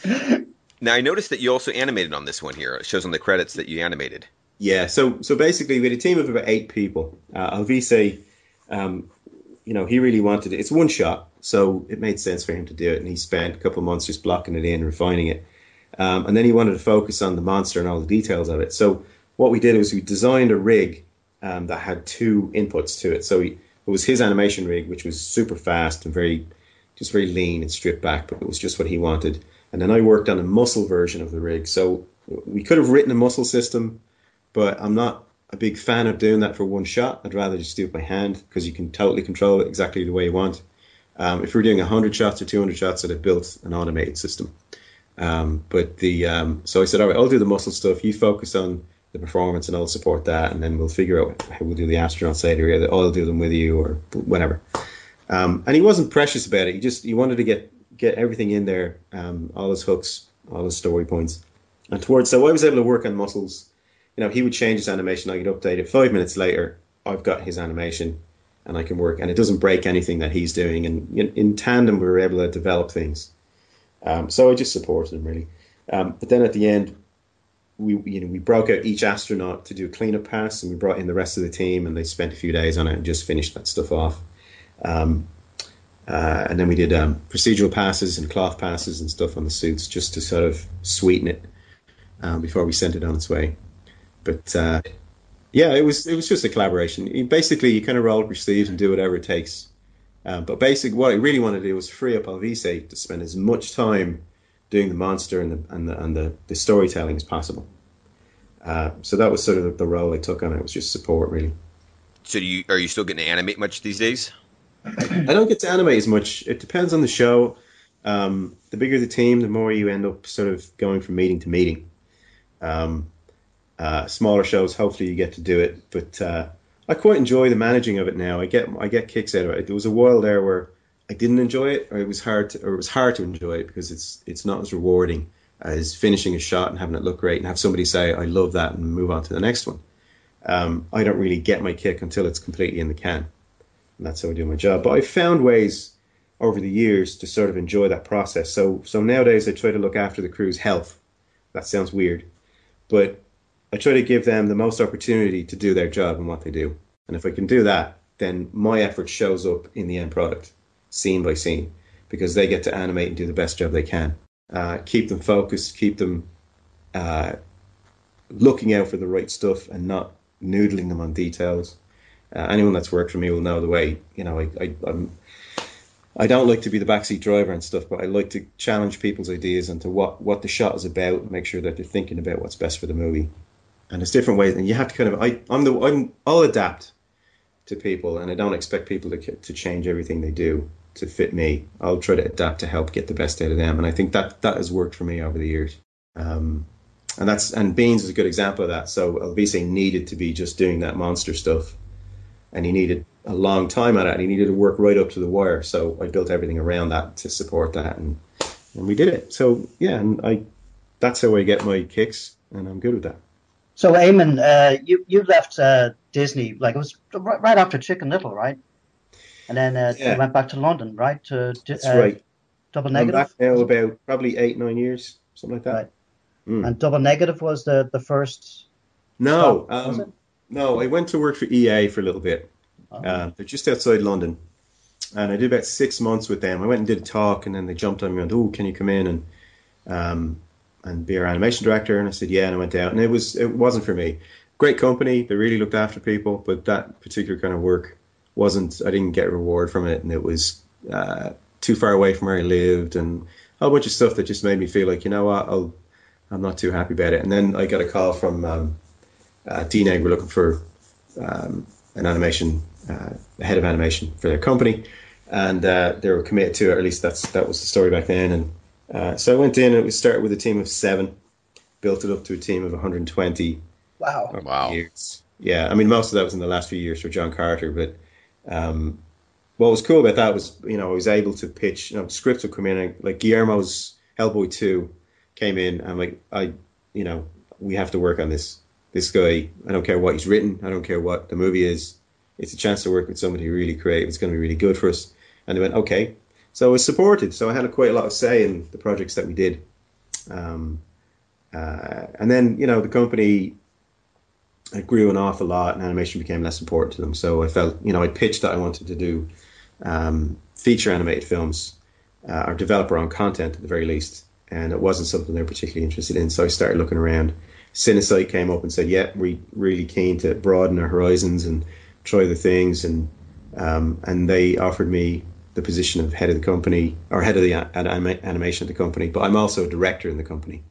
of now I noticed that you also animated on this one here. It shows on the credits that you animated. Yeah, so so basically we had a team of about eight people. Uh, Alvise, um, you know, he really wanted it. It's one shot, so it made sense for him to do it, and he spent a couple of months just blocking it in, refining it, um, and then he wanted to focus on the monster and all the details of it. So what we did was we designed a rig um, that had two inputs to it. So we it was his animation rig, which was super fast and very, just very lean and stripped back, but it was just what he wanted. And then I worked on a muscle version of the rig. So we could have written a muscle system, but I'm not a big fan of doing that for one shot. I'd rather just do it by hand because you can totally control it exactly the way you want. Um, if we're doing 100 shots or 200 shots, I'd have built an automated system. Um, but the um, so I said, all right, I'll do the muscle stuff. You focus on the performance and I'll support that, and then we'll figure out how we'll do the astronauts later. Either I'll do them with you or whatever. Um, and he wasn't precious about it. He just he wanted to get get everything in there, um, all his hooks, all his story points. And towards so I was able to work on muscles. You know, he would change his animation. I could update it. Five minutes later, I've got his animation, and I can work. And it doesn't break anything that he's doing. And in, in tandem, we were able to develop things. Um, so I just supported him really. Um, but then at the end, we you know we broke out each astronaut to do a cleanup pass, and we brought in the rest of the team, and they spent a few days on it and just finished that stuff off. Um, uh, and then we did um, procedural passes and cloth passes and stuff on the suits just to sort of sweeten it um, before we sent it on its way. But uh, yeah, it was it was just a collaboration. Basically, you kind of roll up your sleeves and do whatever it takes. Um, but basically, what I really wanted to do was free up Alvise to spend as much time doing the monster and the and the, and the, the storytelling as possible. Uh, so that was sort of the, role I took on it. Was just support really. So do you are you still getting to animate much these days? I don't get to animate as much. It depends on the show. Um, the bigger the team, the more you end up sort of going from meeting to meeting. Um, uh, smaller shows, hopefully you get to do it, but uh, I quite enjoy the managing of it now. I get I get kicks out of it. There was a while there where I didn't enjoy it, or it was hard to, or it was hard to enjoy it because it's it's not as rewarding as finishing a shot and having it look great and have somebody say I love that and move on to the next one. Um, I don't really get my kick until it's completely in the can, and that's how I do my job. But I've found ways over the years to sort of enjoy that process. So so nowadays I try to look after the crew's health. That sounds weird, but I try to give them the most opportunity to do their job and what they do. And if I can do that, then my effort shows up in the end product, scene by scene, because they get to animate and do the best job they can. Uh, keep them focused, keep them uh, looking out for the right stuff and not noodling them on details. Uh, anyone that's worked for me will know the way, you know, I, I, I'm I don't like to be the backseat driver and stuff, but I like to challenge people's ideas into what, what the shot is about and make sure that they're thinking about what's best for the movie. And there's different ways, and you have to kind of I, I'm the I'm I'll adapt to people, and I don't expect people to to change everything they do to fit me. I'll try to adapt to help get the best out of them, and I think that that has worked for me over the years. Um, and that's and Beans is a good example of that. So Alvise needed to be just doing that monster stuff, and he needed a long time at it, and he needed to work right up to the wire. So I built everything around that to support that, and and we did it. So yeah, and I that's how I get my kicks, and I'm good with that. So, Eamonn, uh, you you left uh, Disney like it was right after Chicken Little, right? And then uh, yeah. went back to London, right? To, That's uh, right. Double negative. I'm back now about probably eight nine years, something like that. Right. Mm. And Double Negative was the the first. No, um, no, I went to work for EA for a little bit. Oh. Uh, they're just outside London, and I did about six months with them. I went and did a talk, and then they jumped on me and, went, "Oh, can you come in?" and um, and be our animation director? And I said, yeah. And I went out, and it was it wasn't for me. Great company, they really looked after people, but that particular kind of work wasn't. I didn't get reward from it, and it was uh, too far away from where I lived, and a whole bunch of stuff that just made me feel like, you know what, I'll, I'm not too happy about it. And then I got a call from um, uh, DNEG. We're looking for um, an animation, uh, head of animation for their company, and uh, they were committed to it. Or at least that's that was the story back then. And uh, so I went in and we started with a team of seven, built it up to a team of 120. Wow. Wow. Years. Yeah, I mean, most of that was in the last few years for John Carter, but um, what was cool about that was, you know, I was able to pitch, you know, scripts would come in, and, like Guillermo's Hellboy 2 came in, and like, I, you know, we have to work on this. This guy, I don't care what he's written, I don't care what the movie is. It's a chance to work with somebody really creative. It's going to be really good for us. And they went, okay, so I was supported. So I had a, quite a lot of say in the projects that we did. Um, uh, and then, you know, the company it grew an awful lot and animation became less important to them. So I felt, you know, I pitched that I wanted to do um, feature animated films uh, or develop our own content at the very least. And it wasn't something they were particularly interested in. So I started looking around. Cinesite came up and said, yeah, we're really keen to broaden our horizons and try the things. And um, and they offered me the position of head of the company or head of the animation of the company, but I'm also a director in the company.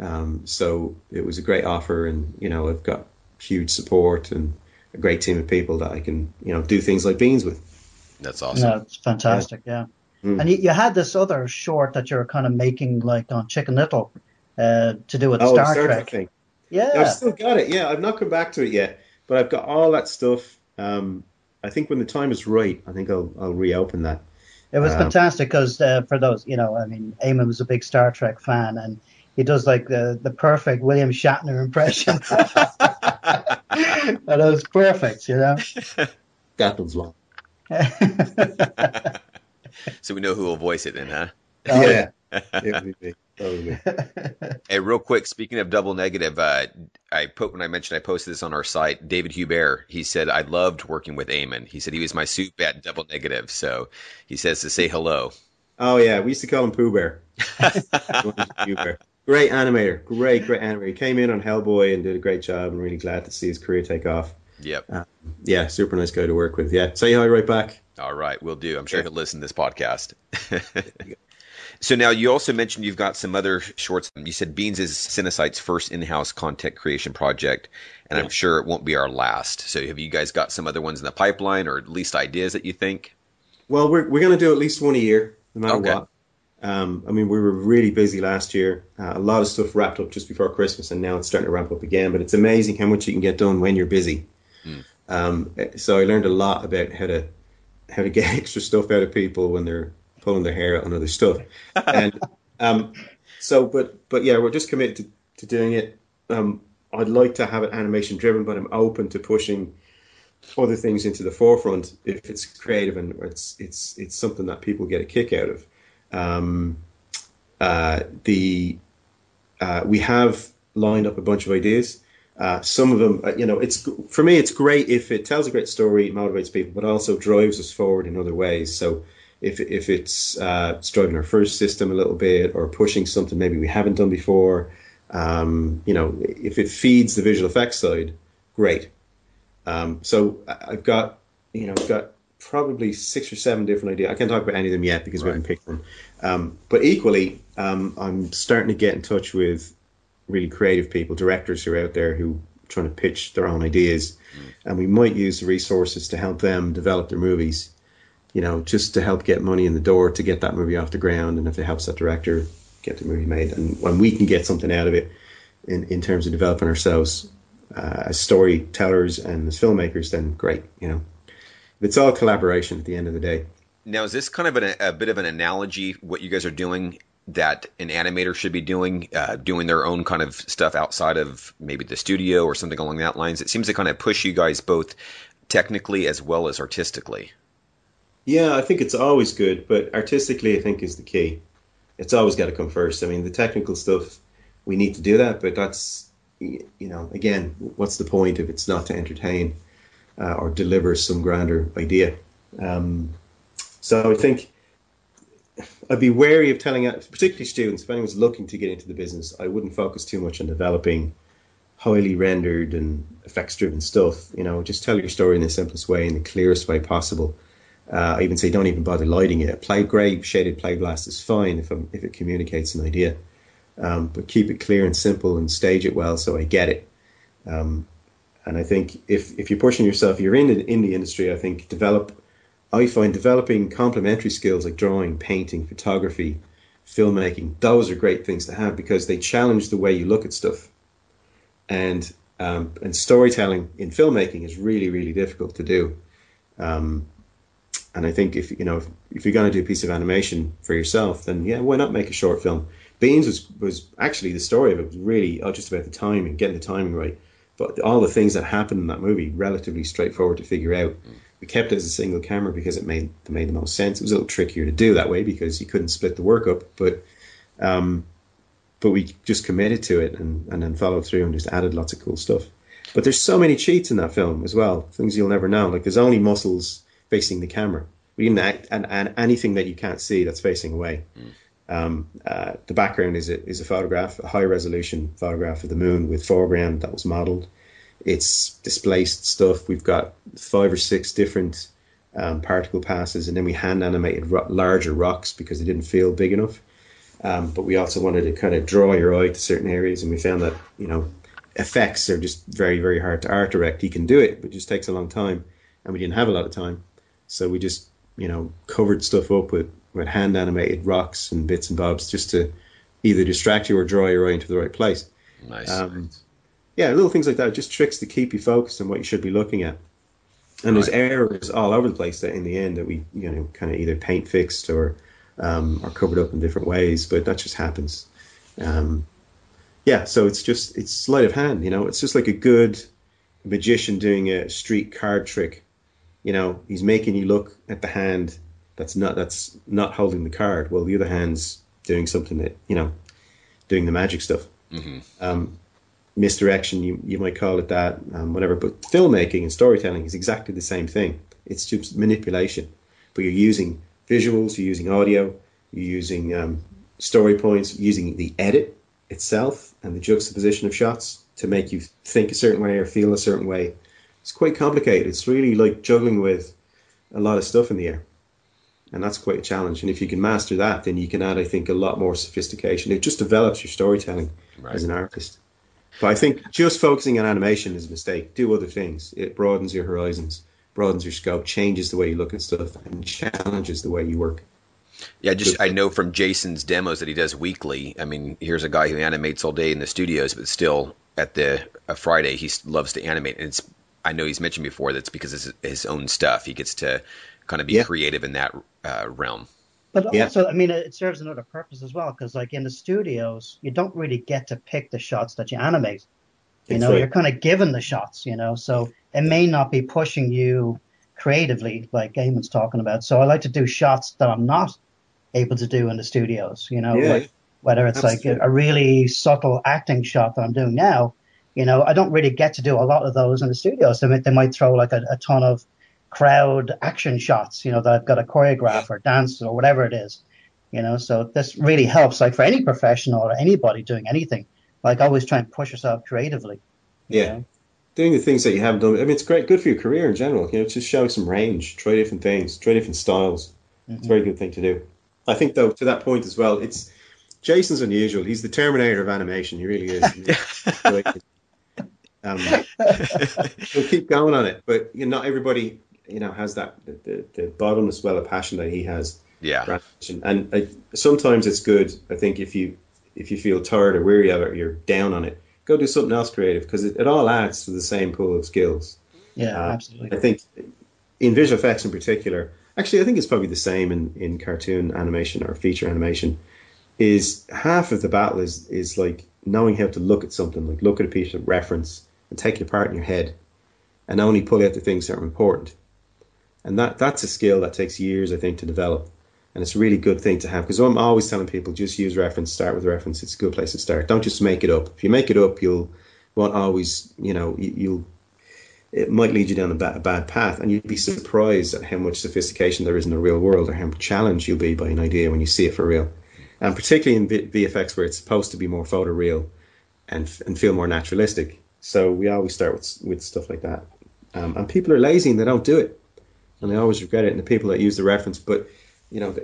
Um, so it was a great offer, and you know I've got huge support and a great team of people that I can you know do things like beans with. That's awesome. Yeah, it's fantastic. Yeah, yeah. Mm. and you, you, had this other short that you're kind of making like on Chicken Little uh, to do with oh, Star, Star Trek. Trek yeah, I've still got it. Yeah, I've not come back to it yet, but I've got all that stuff. Um, I think when the time is right, I think I'll I'll reopen that. It was um, fantastic because uh, for those, you know, I mean, Eamonn was a big Star Trek fan, and he does like the the perfect William Shatner impression. that was perfect, you know. That was long. so we know who will voice it then, huh? Oh, yeah. yeah. Totally. hey, real quick, speaking of double negative, uh, I put when I mentioned I posted this on our site. David Hubert, he said I loved working with Eamonn. He said he was my soup at double negative. So he says to say hello. Oh yeah, we used to call him Pooh Bear. Great animator, great great animator. He came in on Hellboy and did a great job. I'm really glad to see his career take off. Yep. Um, yeah, super nice guy to work with. Yeah, say hi right back. All right, we'll do. I'm sure he'll listen to this podcast. So now you also mentioned you've got some other shorts. You said Beans is Cinesite's first in-house content creation project, and yeah. I'm sure it won't be our last. So have you guys got some other ones in the pipeline, or at least ideas that you think? Well, we're we're going to do at least one a year, no matter okay. what. Um, I mean, we were really busy last year. Uh, a lot of stuff wrapped up just before Christmas, and now it's starting to ramp up again. But it's amazing how much you can get done when you're busy. Mm. Um, so I learned a lot about how to how to get extra stuff out of people when they're pulling their hair out on other stuff. and um, so, but but yeah, we're just committed to, to doing it. Um, I'd like to have it animation driven, but I'm open to pushing other things into the forefront if it's creative and it's it's it's something that people get a kick out of. Um, uh, the uh, we have lined up a bunch of ideas. Uh, some of them, uh, you know, it's for me, it's great if it tells a great story, motivates people, but also drives us forward in other ways. So if if it's uh, driving our first system a little bit or pushing something maybe we haven't done before, um, you know, if it feeds the visual effects side, great. Um, so I've got, you know, I've got probably six or seven different ideas. I can't talk about any of them yet because right. we haven't picked them. Um, but equally, um, I'm starting to get in touch with really creative people, directors who are out there who are trying to pitch their own ideas, mm. and we might use the resources to help them develop their movies. You know, just to help get money in the door to get that movie off the ground, and if it helps that director get the movie made, and when we can get something out of it in, in terms of developing ourselves uh, as storytellers and as filmmakers, then great. You know, it's all collaboration at the end of the day. Now, is this kind of an, a bit of an analogy what you guys are doing that an animator should be doing, uh, doing their own kind of stuff outside of maybe the studio or something along that lines? It seems to kind of push you guys both technically as well as artistically. Yeah, I think it's always good, but artistically, I think is the key. It's always got to come first. I mean, the technical stuff, we need to do that, but that's, you know, again, what's the point if it's not to entertain uh, or deliver some grander idea? Um, so I think I'd be wary of telling, particularly students, if anyone's looking to get into the business, I wouldn't focus too much on developing highly rendered and effects driven stuff. You know, just tell your story in the simplest way, in the clearest way possible. Uh, I even say don't even bother lighting it. A play grey shaded playblast is fine if, I'm, if it communicates an idea, um, but keep it clear and simple and stage it well so I get it. Um, and I think if if you're pushing yourself, you're in in the industry. I think develop I find developing complementary skills like drawing, painting, photography, filmmaking, those are great things to have because they challenge the way you look at stuff. And um, and storytelling in filmmaking is really, really difficult to do. Um, and I think if you know if, if you're going to do a piece of animation for yourself, then yeah, why not make a short film? Beans was was actually the story of it was really oh, just about the timing, getting the timing right. But all the things that happened in that movie relatively straightforward to figure out. Mm we kept it as a single camera because it made it made the most sense. It was a little trickier to do that way because you couldn't split the work up, but um, but we just committed to it and, and then followed through and just added lots of cool stuff. But there's so many cheats in that film as well, things you'll never know. Like there's only muscles facing the camera. We didn't act and, and anything that you can't see that's facing away. Mm. Um, uh, the background is a, is a photograph, a high resolution photograph of the moon with foreground that was modeled it's displaced stuff. We've got five or six different um, particle passes, and then we hand animated ro- larger rocks because they didn't feel big enough. Um, but we also wanted to kind of draw your eye to certain areas, and we found that you know effects are just very very hard to art direct. You can do it, but it just takes a long time, and we didn't have a lot of time, so we just you know covered stuff up with with hand animated rocks and bits and bobs just to either distract you or draw your eye into the right place. Nice. Um, yeah, little things like that, just tricks to keep you focused on what you should be looking at. And right. there's errors all over the place that in the end that we you know kind of either paint fixed or um, are covered up in different ways, but that just happens. Um, yeah, so it's just it's sleight of hand, you know. It's just like a good magician doing a street card trick. You know, he's making you look at the hand that's not that's not holding the card. Well, the other hand's doing something that you know, doing the magic stuff. Mm-hmm. Um, misdirection, you, you might call it that, um, whatever. But filmmaking and storytelling is exactly the same thing. It's just manipulation, but you're using visuals, you're using audio, you're using um, story points, using the edit itself and the juxtaposition of shots to make you think a certain way or feel a certain way. It's quite complicated. It's really like juggling with a lot of stuff in the air. And that's quite a challenge. And if you can master that, then you can add, I think, a lot more sophistication. It just develops your storytelling right. as an artist. But I think just focusing on animation is a mistake. Do other things. It broadens your horizons, broadens your scope, changes the way you look at stuff, and challenges the way you work. Yeah, just I know from Jason's demos that he does weekly. I mean, here's a guy who animates all day in the studios, but still at the a Friday he loves to animate. And it's I know he's mentioned before that's because it's his own stuff. He gets to kind of be yeah. creative in that uh, realm. But yeah. also, I mean, it serves another purpose as well because, like in the studios, you don't really get to pick the shots that you animate. You know, right. you're kind of given the shots. You know, so it may not be pushing you creatively, like Eamonn's talking about. So I like to do shots that I'm not able to do in the studios. You know, yeah. like whether it's Absolutely. like a, a, really subtle acting shot that I'm doing now. You know, I don't really get to do a lot of those in the studios. They might, they might throw like a, a ton of crowd action shots, you know, that I've got to choreograph or dance or whatever it is, you know. So this really helps, like for any professional or anybody doing anything. Like always try and push yourself creatively. Yeah. Know? Doing the things that you haven't done. I mean, it's great, good for your career in general. You know, just showing some range, try different things, try different styles. Mm-hmm. It's a very good thing to do. I think, though, to that point as well, it's Jason's unusual. He's the Terminator of animation. He really is. um, we'll keep going on it, but you know, not everybody you know has that the, the, the bottomless well of passion that he has. Yeah. And I, sometimes it's good. I think if you if you feel tired or weary of it, or you're down on it, go do something else creative because it, it all adds to the same pool of skills. Yeah, uh, absolutely. I think in visual effects in particular, actually, I think it's probably the same in, in cartoon animation or feature animation. Is half of the battle is is like knowing how to look at something, like look at a piece of reference and take it apart in your head, and only pull out the things that are important and that that's a skill that takes years, I think, to develop. And it's a really good thing to have because I'm always telling people just use reference, start with reference. It's a good place to start. Don't just make it up. If you make it up, you'll won't always, you know, you, will it might lead you down a bad, a bad path, and you'd be surprised at how much sophistication there is in the real world, or how challenged you'll be by an idea when you see it for real. And particularly in VFX, where it's supposed to be more photoreal and and feel more naturalistic. So we always start with with stuff like that. Um, and people are lazy and they don't do it and I always regret it. And the people that use the reference, but you know,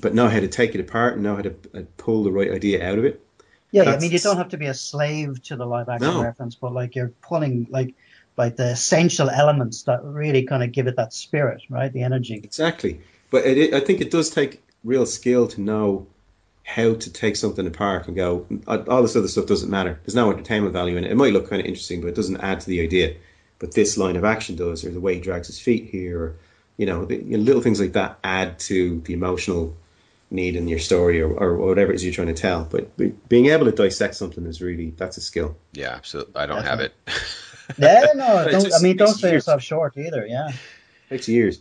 but know how to take it apart and know how to uh, pull the right idea out of it. Yeah, That's, I mean, you don't have to be a slave to the live action no. reference, but like you're pulling like like the essential elements that really kind of give it that spirit, right? The energy. Exactly, but it, it, I think it does take real skill to know how to take something apart and go. All this other stuff doesn't matter. There's no entertainment value in it. It might look kind of interesting, but it doesn't add to the idea. But this line of action does, or the way he drags his feet here, or you know, the, you know, little things like that add to the emotional need in your story or, or whatever it is you're trying to tell. But being able to dissect something is really that's a skill. Yeah, absolutely. I don't Definitely. have it. yeah, no, don't, I mean, don't say yourself short either. Yeah, it takes years.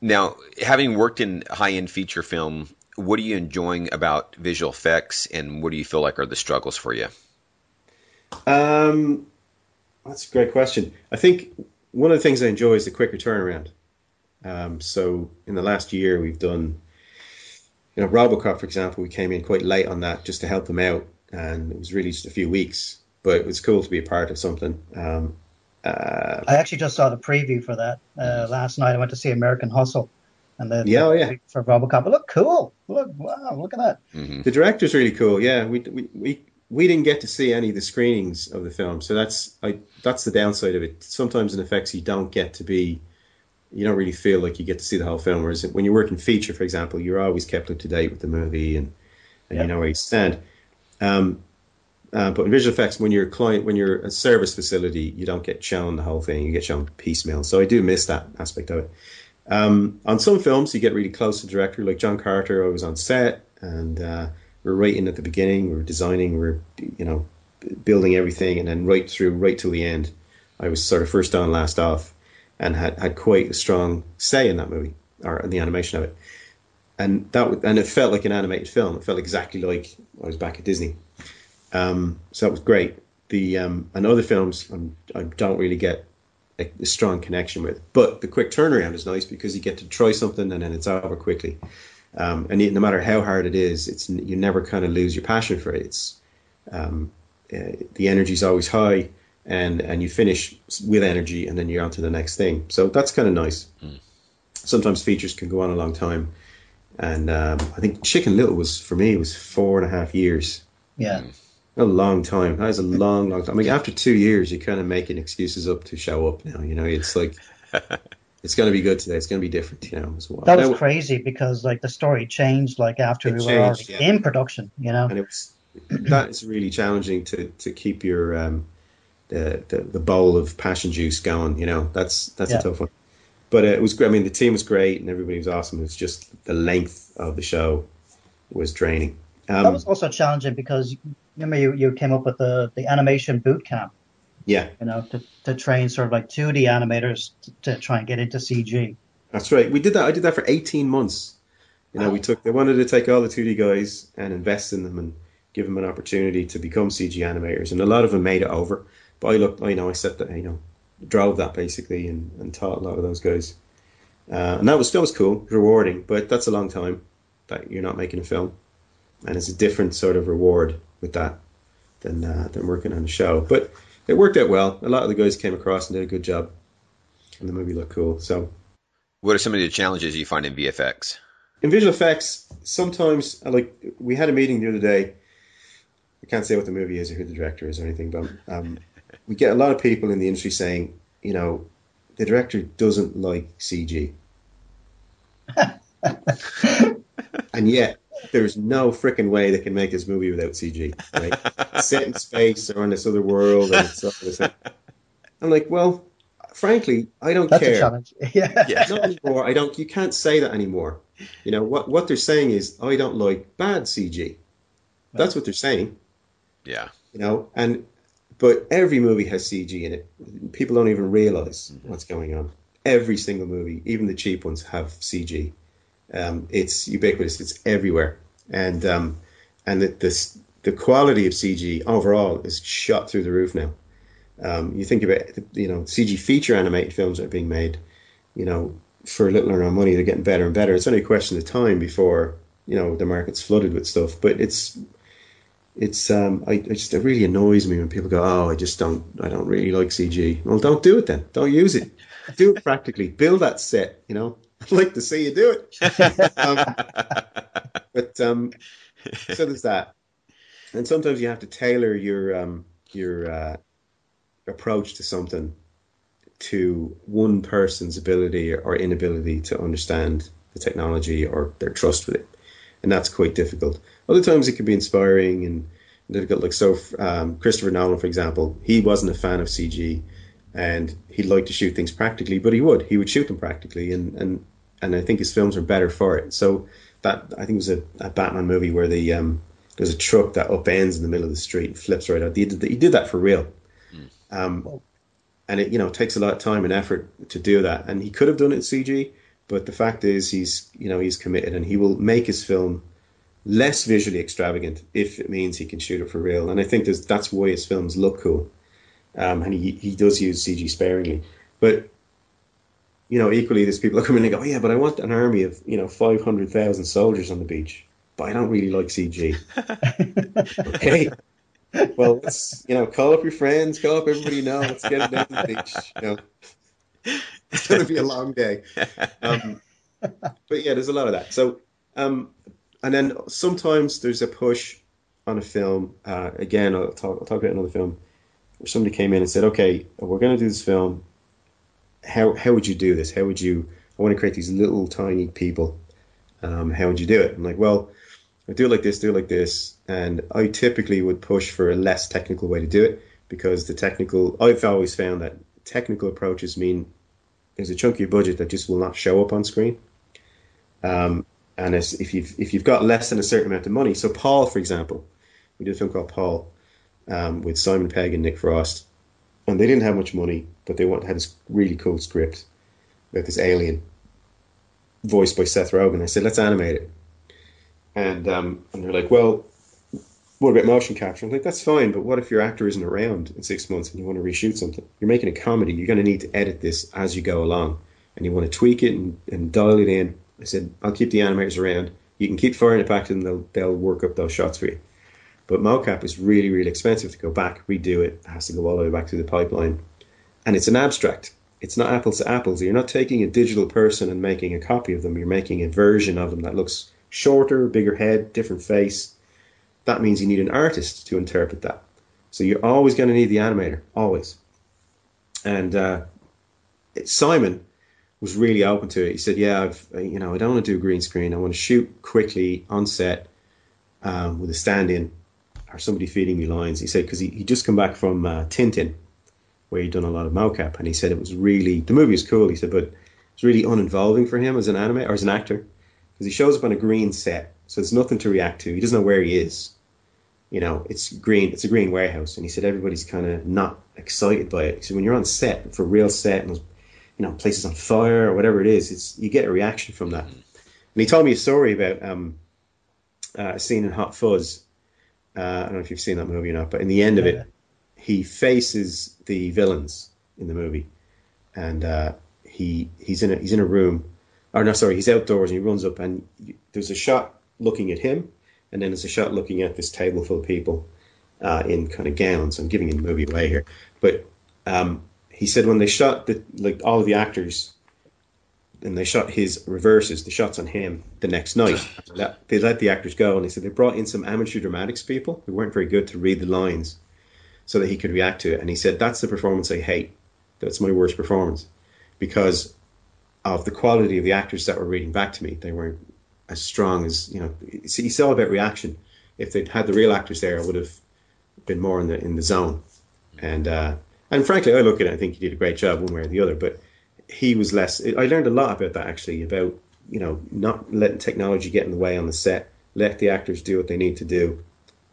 Now, having worked in high-end feature film, what are you enjoying about visual effects, and what do you feel like are the struggles for you? Um, that's a great question. I think one of the things I enjoy is the quicker turnaround. Um, so in the last year, we've done, you know, Robocop, for example, we came in quite late on that just to help them out, and it was really just a few weeks, but it was cool to be a part of something. Um, uh, I actually just saw the preview for that uh, last night. I went to see American Hustle, and the, yeah, the, oh, yeah, for Robocop. It looked cool. Look, wow, look at that. Mm-hmm. The director's really cool. Yeah, we, we we we didn't get to see any of the screenings of the film, so that's I that's the downside of it. Sometimes in effects you don't get to be you don't really feel like you get to see the whole film. Whereas when you're working feature, for example, you're always kept up to date with the movie and, and you know where you stand. Um, uh, but in visual effects, when you're a client, when you're a service facility, you don't get shown the whole thing. You get shown piecemeal. So I do miss that aspect of it. Um, on some films, you get really close to the director. Like John Carter, I was on set and uh, we are writing at the beginning, we are designing, we are you know building everything, and then right through, right till the end, I was sort of first on, last off and had, had quite a strong say in that movie or in the animation of it. And that and it felt like an animated film. It felt exactly like I was back at Disney. Um, so that was great. The um, and other films I'm, I do not really get a, a, strong connection with, but the quick turnaround is nice because you get to try something and then it's over quickly. Um, and no matter how hard it is, it's you never kind of lose your passion for it. It's um, uh, the energy is always high and and you finish with energy, and then you're on to the next thing. So that's kind of nice. Mm. Sometimes features can go on a long time. and um, I think Chicken Little was for me it was four and a half years. Yeah. A long time. that was a long, long time. I mean, after two years, you're kind of making excuses up to show up now. You know, it's like it's going to be good today. It's going to be different. You know, as well. That was Now- crazy because like the story changed like after It we were changed, already yeah. in production. You know. and it was that is really challenging to to keep your um the the, the bowl of passion juice going. You know, that's that's Yeah. a tough one. But it was great. I mean, the team was great and everybody was awesome. It's just the length of the show was draining. Um, that was also challenging because remember you, you came up with the, the animation boot camp, yeah, you know, to, to train sort of like 2D animators to, to try and get into CG. That's right. We did that. I did that for 18 months. You know, we took. They wanted to take all the 2D guys and invest in them and give them an opportunity to become CG animators, and a lot of them made it over. But I looked. I know. I set that. You know, drove that basically and, and taught a lot of those guys. Uh, and that was that was cool, rewarding. But that's a long time that you're not making a film, and it's a different sort of reward with that than uh, than working on a show. But it worked out well. A lot of the guys came across and did a good job, and the movie looked cool. So. What are some of the challenges you find in VFX? in visual effects, sometimes like we had a meeting the other day. I can't say what the movie is or who the director is or anything, but um, we get a lot of people in the industry saying, you know, the director doesn't like CG, and yet there's no freaking way they can make this movie without CG. Right? Set in space or on this other world, and it's all this. I'm like, well, frankly, I don't That's care. a challenge. Yeah. Yeah. Not anymore. I don't. You can't say that anymore. You know what? What they're saying is, I don't like bad CG. That's what they're saying. Yeah. You know, and but every movie has CG in it. People don't even realize what's going on. Every single movie, even the cheap ones, have CG. Um, it's ubiquitous. It's everywhere, and um, and the, this the quality of CG overall is shot through the roof now. Um, you think about you know CG feature animated films that are being made, you know, for a little or no money, they're getting better and better. It's only a question of time before you know the market's flooded with stuff. But it's it's um, I, I just it really annoys me when people go, oh, I just don't I don't really like CG. Well, don't do it then. Don't use it. Do it practically. Build that set. You know, I'd like to see you do it. um, but um, so there's that. And sometimes you have to tailor your um, your uh, approach to something to one person's ability or inability to understand the technology or their trust with it, and that's quite difficult. Other times it can be inspiring and difficult. Like so, um, Christopher Nolan, for example, he wasn't a fan of CG, and he'd like to shoot things practically, but he would he would shoot them practically, and and and I think his films are better for it. So that I think it was a, a Batman movie where the um, there's a truck that upends in the middle of the street and flips right out. He did, he did that for real. Um, and it you know takes a lot of time and effort to do that. And he could have done it in CG, but the fact is he's you know he's committed and he will make his film less visually extravagant if it means he can shoot it for real. And I think there's, that's why his films look cool. Um, and he he does use CG sparingly, but you know equally there's people that come in and go, oh, yeah, but I want an army of you know five hundred thousand soldiers on the beach, but I don't really like CG. okay. Well, let's you know call up your friends, call up everybody you know. Let's get it down to the beach. You know, it's going to be a long day. Um, but yeah, there's a lot of that. So, um, and then sometimes there's a push on a film. Uh, again, I'll talk, I'll talk about another film where somebody came in and said, "Okay, we're going to do this film. How how would you do this? How would you? I want to create these little tiny people. Um, how would you do it?" I'm like, "Well." I do it like this, do it like this, and I typically would push for a less technical way to do it because the technical I've always found that technical approaches mean there's a chunk of your budget that just will not show up on screen. Um, and if you've if you've got less than a certain amount of money, so Paul, for example, we did a film called Paul um, with Simon Pegg and Nick Frost, and they didn't have much money, but they had this really cool script about this alien, voiced by Seth Rogen. I said, let's animate it, and um, and they're like, well, what about motion capture? I'm like, that's fine, but what if your actor isn't around in six months and you want to reshoot something? You're making a comedy. You're going to need to edit this as you go along, and you want to tweak it and, and dial it in. I said, I'll keep the animators around. You can keep firing it back to them. They'll, they'll work up those shots for you. But mocap is really, really expensive to go back, redo it. It has to go all the way back through the pipeline. And it's an abstract. it's not apples to apples. You're not taking a digital person and making a copy of them. You're making a version of them that looks shorter, bigger head, different face. That means you need an artist to interpret that. So you're always going to need the animator, always. And uh, Simon was really open to it. He said, "Yeah, I've you know I don't want to do green screen. I want to shoot quickly on set um, with a stand-in or somebody feeding me lines." He said because he he just come back from uh, Tintin, where he'd done a lot of mocap, and he said it was really the movie was cool. He said, but it's really uninvolving for him as an anime or as an actor because he shows up on a green set, so there's nothing to react to. He doesn't know where he is. You know, it's green. It's a green warehouse, and he said everybody's kind of not excited by it. So when you're on set for real set and you know places on fire or whatever it is, it's you get a reaction from that. And he told me a story about um, uh, a scene in Hot Fuzz. Uh, I don't know if you've seen that movie or not, but in the end of it, he faces the villains in the movie, and uh, he he's in a he's in a room, or no, sorry, he's outdoors and he runs up and there's a shot looking at him, and then there's a shot looking at this table full of people uh, in kind of gowns. I'm giving the movie away here, but um, he said when they shot the like all of the actors and they shot his reverses, the shots on him the next night. they let the actors go, and they said they brought in some amateur dramatics people who weren't very good to read the lines, so that he could react to it. And he said that's the performance I hate. That's my worst performance because of the quality of the actors that were reading back to me. They weren't as strong as you know. See, it's all about reaction. If they'd had the real actors there, I would have been more in the in the zone. And uh, and frankly, I look at it. I think he did a great job one way or the other. But he was less. I learned a lot about that actually. About you know not letting technology get in the way on the set. Let the actors do what they need to do,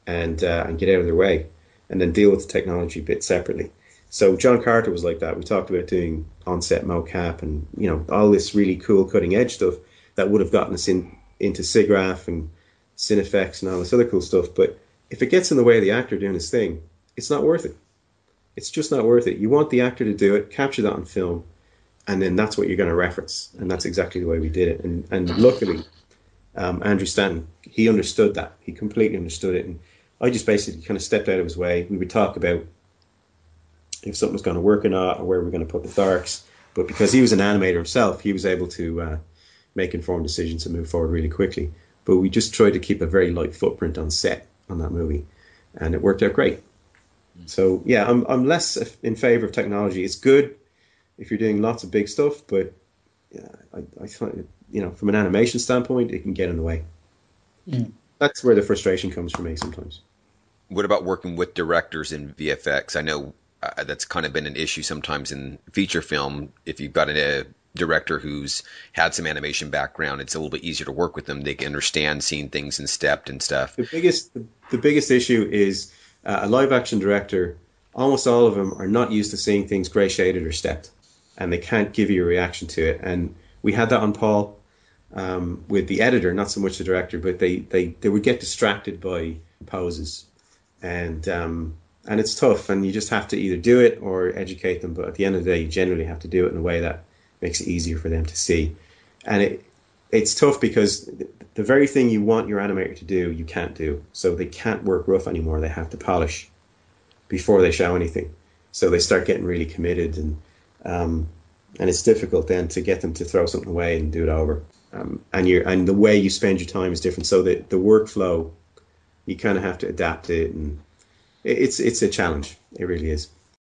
and uh, and get out of their way, and then deal with the technology bit separately. So John Carter was like that. We talked about doing on-set mocap and you know all this really cool cutting edge stuff that would have gotten us in into SIGGRAPH and Cinefex and all this other cool stuff. But if it gets in the way of the actor doing his thing, it's not worth it. It's just not worth it. You want the actor to do it, capture that on film, and then that's what you're going to reference. And that's exactly the way we did it. And and luckily, um, Andrew Stanton he understood that. He completely understood it. And I just basically kind of stepped out of his way. We would talk about if something was going to work or not, or where we're going to put the darks. But because he was an animator himself, he was able to uh, make informed decisions and move forward really quickly. But we just tried to keep a very light footprint on set on that movie, and it worked out great. So yeah, I'm I'm less in favor of technology. It's good if you're doing lots of big stuff, but yeah, I, I find you know from an animation standpoint, it can get in the way. Mm. That's where the frustration comes for me sometimes. What about working with directors in VFX? I know uh, that's kind of been an issue sometimes in feature film. If you've got a director who's had some animation background, it's a little bit easier to work with them. They can understand seeing things in stepped and stuff. The biggest the, the biggest issue is uh, a live action director. Almost all of them are not used to seeing things gray shaded or stepped, and they can't give you a reaction to it. And we had that on Paul um, with the editor, not so much the director, but they they they would get distracted by poses, and um, and it's tough. And you just have to either do it or educate them. But at the end of the day, you generally have to do it in a way that makes it easier for them to see. And it it's tough because the very thing you want your animator to do, you can't do. So they can't work rough anymore. They have to polish before they show anything. So they start getting really committed, and um, and it's difficult then to get them to throw something away and do it over. Um, and you and the way you spend your time is different. So the the workflow, you kind of have to adapt it, and it's it's a challenge. It really is.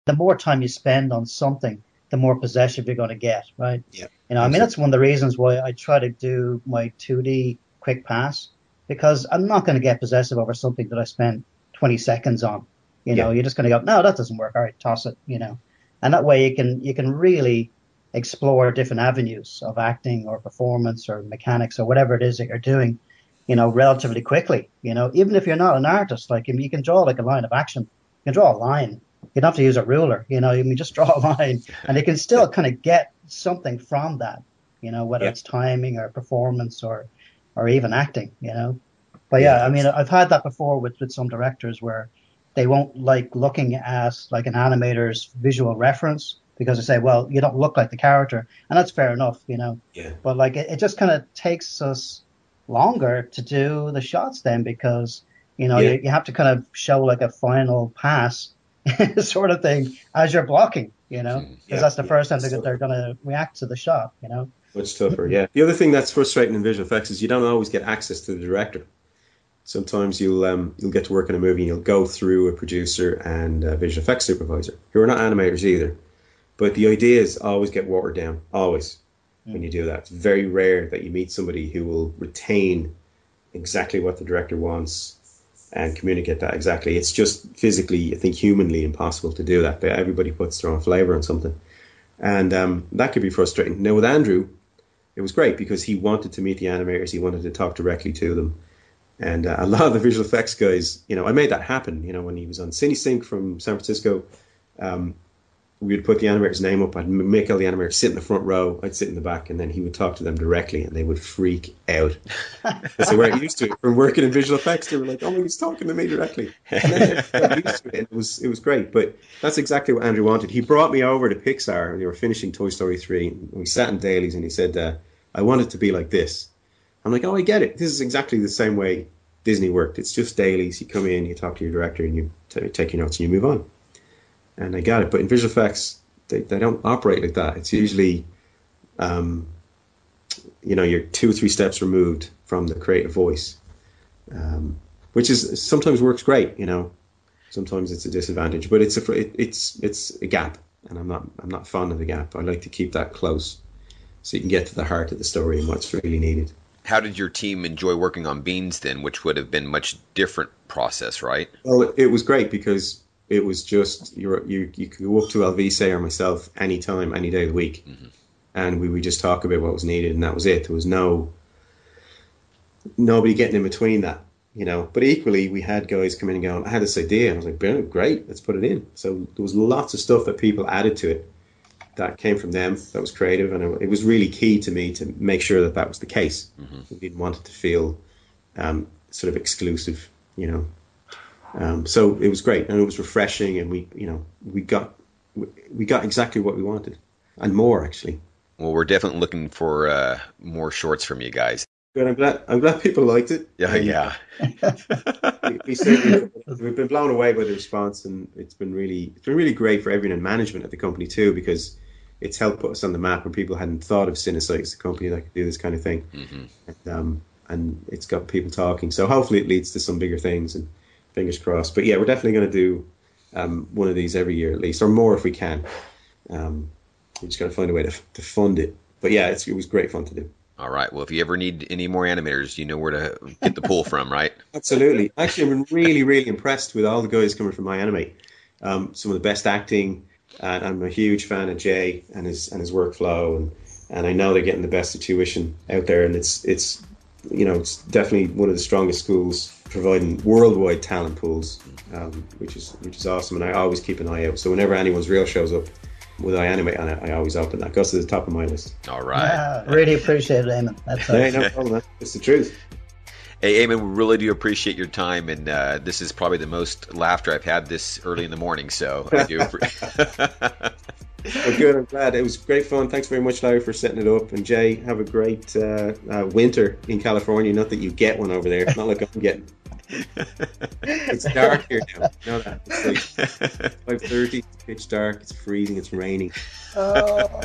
The more time you spend on something, the more possessive you're going to get, right? Yeah. You know, I mean, that's one of the reasons why I try to do my 2D quick pass because I'm not going to get possessive over something that I spent 20 seconds on. You know, yeah. you're just going to go, no, that doesn't work. All right, toss it. You know, and that way you can you can really explore different avenues of acting or performance or mechanics or whatever it is that you're doing. You know, relatively quickly. You know, even if you're not an artist, like you can draw like a line of action. You can draw a line you don't have to use a ruler. You know, you can just draw a line, and you can still kind of get something from that. You know, whether yeah. it's timing or performance or or even acting. You know, but yeah, yeah I mean, I've had that before with with some directors where they won't like looking at like an animator's visual reference because they say, well, you don't look like the character, and that's fair enough, you know. Yeah. But like, it, it just kind of takes us longer to do the shots then because you know yeah. you, you have to kind of show like a final pass sort of thing as you're blocking. you know, because yeah, that's the first time they're, they're going to react to the shot, you know. Much tougher, yeah. The other thing that's frustrating in visual effects is you don't always get access to the director. Sometimes you'll um, you'll get to work in a movie and you'll go through a producer and a visual effects supervisor who are not animators either, but the ideas always get watered down. Always mm. when you do that, it's very rare that you meet somebody who will retain exactly what the director wants and communicate that exactly. It's just physically, I think, humanly impossible to do that. But everybody puts their own flavor on something, and um, that could be frustrating. Now with Andrew, it was great because he wanted to meet the animators, he wanted to talk directly to them, and uh, a lot of the visual effects guys, you know, I made that happen. You know, when he was on CineSync from San Francisco. Um, we would put the animator's name up. I'd make all the animators sit in the front row. I'd sit in the back, and then he would talk to them directly, and they would freak out. they weren't used to it from working in visual effects. They were like, "Oh, he's talking to me directly." And then it. it was it was great. But that's exactly what Andrew wanted. He brought me over to Pixar, and they were finishing Toy Story three. we sat in dailies, and he said, uh, "I want it to be like this." I'm like, "Oh, I get it. This is exactly the same way Disney worked. It's just dailies. You come in, you talk to your director, and you t- take your notes, and you move on." And I got it. But in visual effects, they, they don't operate like that. It's usually, um, you know, you're two or three steps removed from the creative voice, um, which is sometimes works great. You know, sometimes it's a disadvantage, but it's a it, it's it's a gap, and I'm not I'm not fond of the gap. I like to keep that close, so you can get to the heart of the story and what's really needed. How did your team enjoy working on Beans then, which would have been much different process, right? Well, it was great because it was just you you you could go up to Alvise or myself anytime, any day of the week, mm-hmm. and we would just talk about what was needed, and that was it. There was no nobody getting in between that, you know. But equally, we had guys come in and go, "I had this idea," and I was like, "Brilliant, great, let's put it in." So there was lots of stuff that people added to it that came from them that was creative, and it, it was really key to me to make sure that that was the case. Mm-hmm. We didn't want it to feel um, sort of exclusive, you know. Um, so it was great and it was refreshing, and we, you know, we got we got exactly what we wanted and more actually. Well, we're definitely looking for uh, more shorts from you guys. Good. I'm glad. I'm glad people liked it. Yeah, um, yeah. we, we have been blown away by the response, and it's been really, it's been really great for everyone in management at the company too, because it's helped put us on the map where people hadn't thought of Cinesite as a company that could do this kind of thing, mm-hmm. and, um, and it's got people talking. So hopefully, it leads to some bigger things, and fingers crossed. But yeah, we're definitely going to do um, one of these every year at least, or more if we can. Um, we just got to find a way to, to fund it. But yeah, it was great fun to do. All right. Well, if you ever need any more animators, you know where to get the pull from, right? Absolutely. Actually, I've been really, really impressed with all the guys coming from iAnimate. Um, some of the best acting, and I'm a huge fan of Jay and his and his workflow, and and I know they're getting the best of tuition out there, and it's it's you know it's definitely one of the strongest schools providing worldwide talent pools, um, which is which is awesome. And I always keep an eye out. So whenever anyone's reel shows up with iAnimate on it, I always open that. Goes to the top of my list. All right. Yeah, really appreciate it, Eamonn. That's hey, no problem. Man. It's the truth. Hey, Eamonn, we really do appreciate your time, and uh, this is probably the most laughter I've had this early in the morning. So I do. well, good. I'm glad. It was great fun. Thanks very much, Larry, for setting it up. And Jay, have a great uh, uh, winter in California. Not that you get one over there. It's not like I'm getting. it's dark here now. You know that. It's like 5.30, pitch dark, it's freezing, it's raining. Oh.